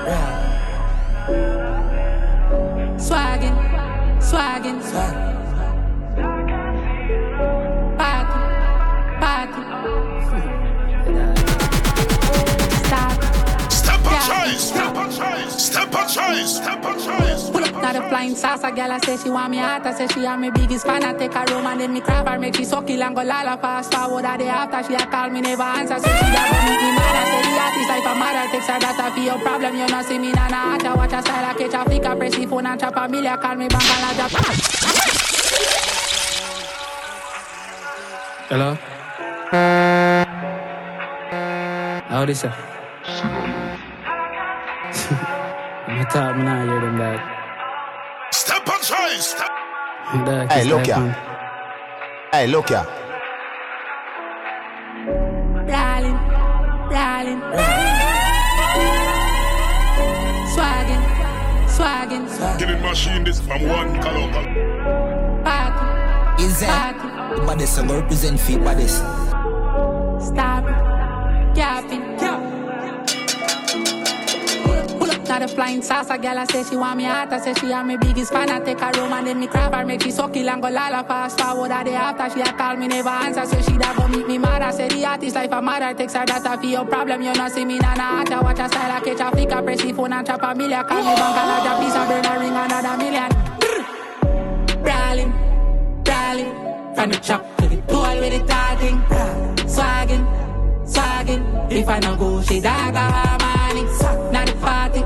Speaker 23: Swaggin', swaggin'. Party, party.
Speaker 5: Step and try, step and try, step and try, step and try.
Speaker 23: Pull up, not a flying saucer. Girl, I say she want me hot. I say she want me biggest fan. I take her home and then me crab her, make she suck it and go lala fast forward. A day after she a call me never answer, so she a go meet me mad. I say the artist like a mother takes her data for your problem. You know see me na na I watch her style. I catch a flick, I press the phone and chop a million. Call me back and I drop.
Speaker 22: Hello? How this a? [laughs] I'm talk, me nah hear them that. Dark
Speaker 3: Hey, look
Speaker 22: life,
Speaker 3: here. Hey, look here.
Speaker 23: Darling, darling. Swaggin', swaggin'.
Speaker 5: Killing machine this from one color.
Speaker 23: Party,
Speaker 14: Is that? The baddest song represent for baddest.
Speaker 23: stop, capping. Not a flying saucer. Girl, I say she want me hot. I say she want me biggest fan. I take her room and then me crab her, make she suck it and go lala fast forward. A day after she a call me never answer, so she da go meet me. I say the artist life a mother takes her data for your problem. You know see me na na I watch her style. I catch a flick, I press the phone and chop a million. Call me bank I drop piece of burn a ring another million. Brawling, brawling, from the chop to the Pull with the talking, swagging, swagging. If I no go, she dagger her money. Not the party,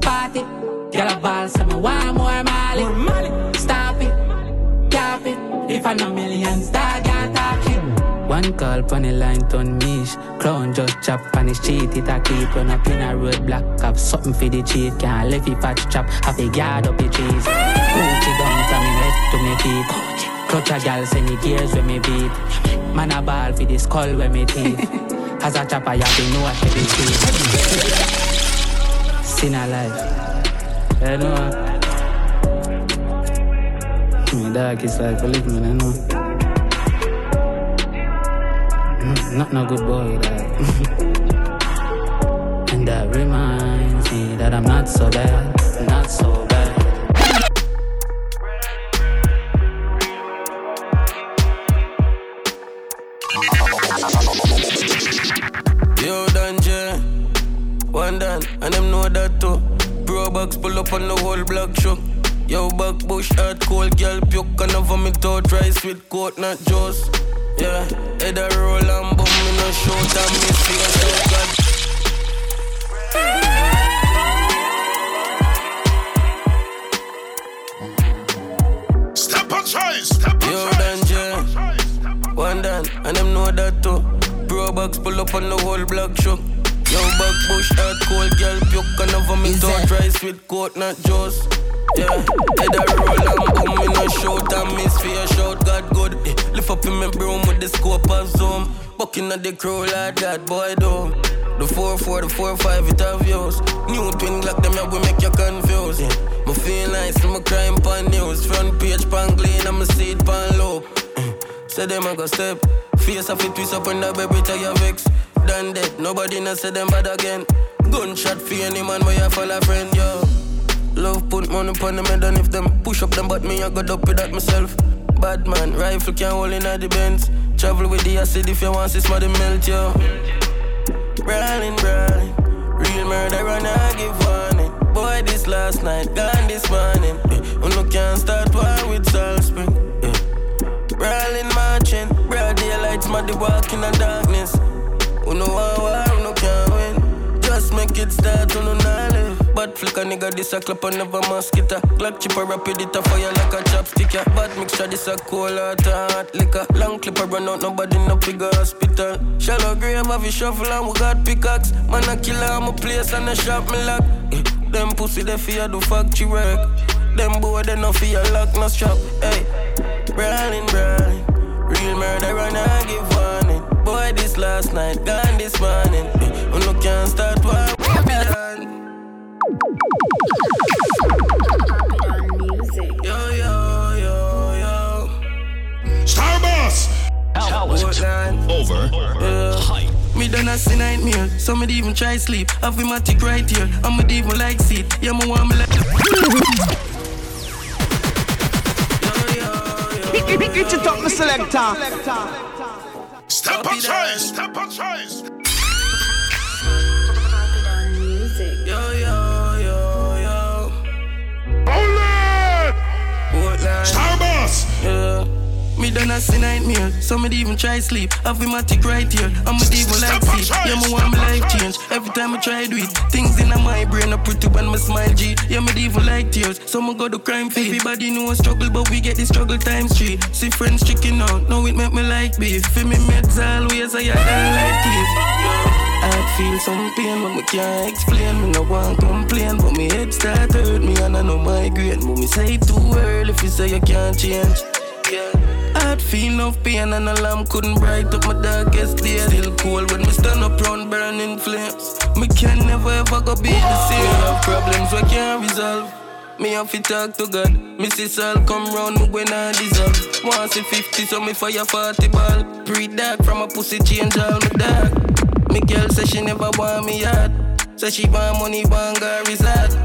Speaker 23: party. Get a ball, so me want more Mali. Stop it, cap it. If I no millions, dog, you talking. One call pon the line turn mish Clown just chop on his cheat It a keep run up in a road block Have something for the cheat Can't left it patch chop Have a guard up the Gucci down from me head to me feet Clutch a gal send the gears when me beat. Man a ball for the skull when me teeth. [laughs] As a chopper you have to know what the cheat Sin a life. You know Me dog is like a live man you know. Mm, not no good boy that. [laughs] and that reminds me that I'm not so bad, not so
Speaker 12: know that too. Bro box pull up on the whole block shook. Yo, back bush, hard cold, girl, puke, and over me out rice with coat, not juice. Yeah, head a roll and boom, me no shoot and miss feel so God.
Speaker 5: Step and try, step and
Speaker 12: Yo, Danje, one done, and them know that too. Bro box pull up on the whole block shook. Yo, back bush, hard cold, girl, puke, and over me out rice with coat, not juice. Yeah, head a roll and boom, me no shout and miss for your shout, God good. Eh, lift up in my broom with the scope of zoom. Bucking at the crew like that, boy, do. The 4-4, the 4-5, it have views. New twin Glock, them here we make you confused. Yeah. Me feel nice, I'm a crime pan news. Front page pan clean, I'm a seat pan low. Say them I go step. Face off it twist up when the baby tell you vex. Done dead, nobody no say them bad again. Gunshot for any man where you follow friend, yo. Love put money upon them head and if them push up them but me I got up with that myself. Bad man, rifle can't hold in the Benz. Travel with the acid if you want smell the melt, yo. Brawling. Real murder and I give warning. Boy, this last night, gone this morning. Yeah. You no can't start war with Spring. Yeah. Brawling, marching. Broad daylight, muddy walk in the darkness. You know war, war, you no can't win. Just make it start, you know not. Bad flick a nigga, this a clap and never mosquito. Glock chipper rapid, it a fire like a chopstick. Yeah. Bad mixture, this a cool hot, liquor. Long clipper run out, nobody no bigger hospital. Shallow grave, have a shuffle and we got pickaxe. Man a killer, I'm a place and a shop me lock. Eh, them pussy, they fear do factory work. Them boy, they no fear lock, no strap. Hey, brawling, brawling. Real murder and give. Boy, this last night, gone this morning. Eh, you no can't start war. Yo, yo, yo, yo.
Speaker 5: Starboss!
Speaker 12: Portland.
Speaker 5: Over.
Speaker 12: Yeah. Me done a see nightmare, so me even try sleep. Have me matic right here, and me even like seat. Yeah, me want me like.
Speaker 21: Get it up, my selector.
Speaker 5: Step and try, step and try.
Speaker 12: Yo, yo, yo, yo. Portland.
Speaker 5: Starboss!
Speaker 12: Yeah. Me done a see nightmare, so me even try sleep. Have me matic right here, I'm a even like seat. Yeah, me want my life change. Every time I try do it, things in my brain are pretty when me smile G. Yeah, me even like tears, so me go to crime feed. Everybody know I struggle, but we get the struggle times three. See friends chicken out, now it make me like beef. Feel me meds always, I don't like teeth. I feel some pain, but me can't explain. Me no want complain, but me head start hurt me and I know migraine. But me say too early if you say you can't change. I'd feel no pain and alarm couldn't bright up my darkest day. Still cold when me stand up round burning flames. Me can never ever go be the same. Me have problems we can't resolve. Me have to talk to God. Mrs. All come round me when I dissolve. Want see 50 so me fire 40 ball. Pre dark from a pussy change all my dark. Me girl say she never want me yard. Say she want money, want go resort.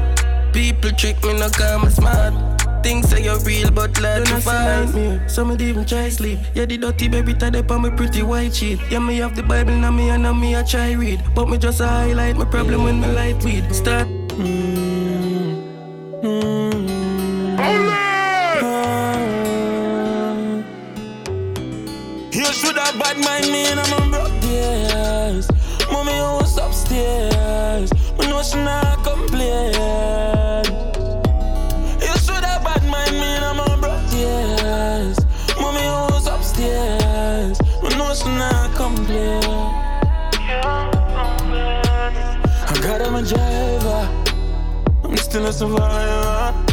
Speaker 12: People trick me, no call me smart. Things say you're real, but like you find me. Some of even try sleep. Yeah, the dirty baby tied up on my pretty white sheet. Yeah, me have the Bible now me and now me I try read. But me just a highlight my problem when me light weed. Start.
Speaker 7: mean I'm still a survivor.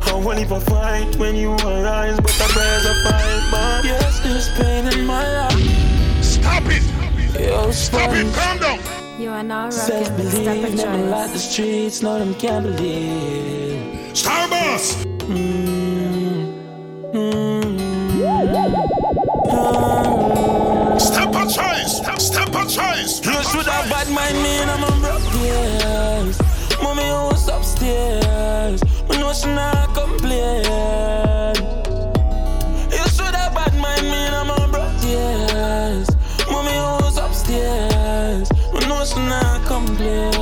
Speaker 7: How will if I fight when you arise, but the prayers are fight, but yes, there's pain in my heart.
Speaker 5: Stop it!
Speaker 7: Yo,
Speaker 5: Stop it! Calm down!
Speaker 1: You are now
Speaker 7: Self
Speaker 1: rocking with
Speaker 7: believe,
Speaker 1: and
Speaker 7: never like
Speaker 1: Choice.
Speaker 7: the streets, no them can't believe.
Speaker 5: Starboss! Mm-hmm. Step a choice! Step, step a choice!
Speaker 7: You should have bad mind me and I'm on broke years. House. Me know she not complain. You should have bad mind me and I'm on. Mommy house upstairs. Me know she not complain.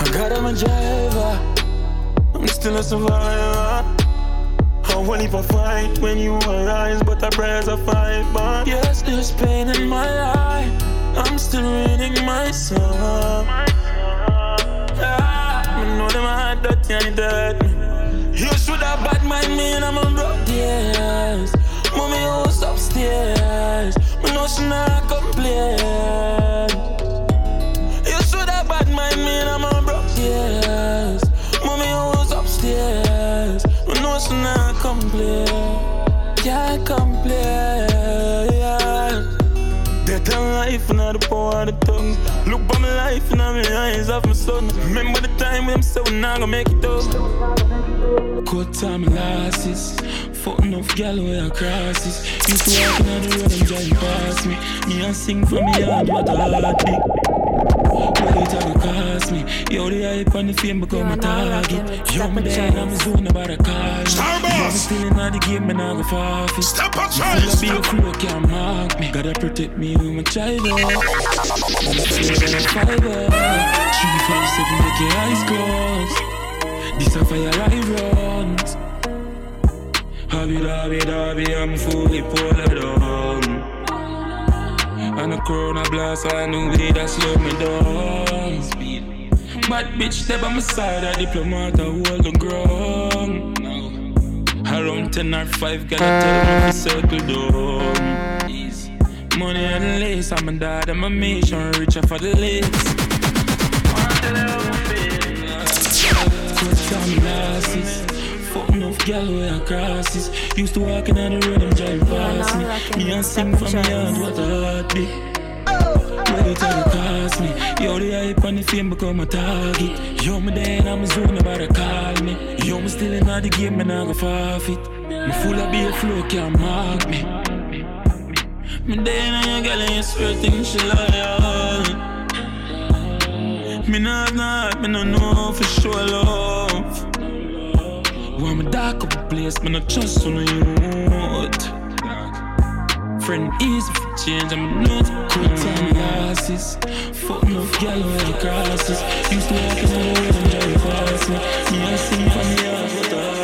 Speaker 7: I got a driver. I'm still a survivor. How will if I fight when you arise, but the prayers are fight, but yes, there's pain in my eye. I'm still reading my song. Know them hard dirty and dead. You should have bad mind me and I'm on broke years. Mommy house upstairs. Me know she not complain. Life the power of the tongue. Look by my life and all my eyes of my son. Remember the time when I'm so not gonna make it up. Cut time losses. Fuck enough gal where I crosses. To walk on the road and drive past me. Me and sing for me heart what a heartbeat. What it go cost me? Yo, the hype and the fame become a target. Yo, me there and I'm zone about a call me. Yo, me still in the game, me nah go forfeit.
Speaker 5: Step on
Speaker 7: Full of be a flow, can't mark me. Gotta protect me with my child. I'm still on fiber. Three, five, seven, make your eyes closed. This a fire I runs. Hobby, hobby, hobby, I'm fully pulled down. And a corona blast, I knew it that slow me down. Bad bitch, step on my side, a diplomat, I hold the ground. Around 10 or 5, gotta tell me to circle down. Money and lace, I'm a dad, I'm a mission, richer for the lace. Gal where I crosses. Used to walk in on the road and drive past me. Me and sing from me heart what a heartbeat. Ready to the cost me. Yo, the hype and the fame become a target. Yo, me there and I'm a zone about to call me. Yo, me still in the game, me nah go forfeit. Me full of beer flow, can't mark me. Me there and your girl and you swear things she loyal. Me nah have not, me no know for sure love. Want me dark up a place, me I trust on youth. Friend easy for change, I'm not quick time losses. Fuck enough gal where the crosses. Used to walk in the road and drive past me. Me I sing from me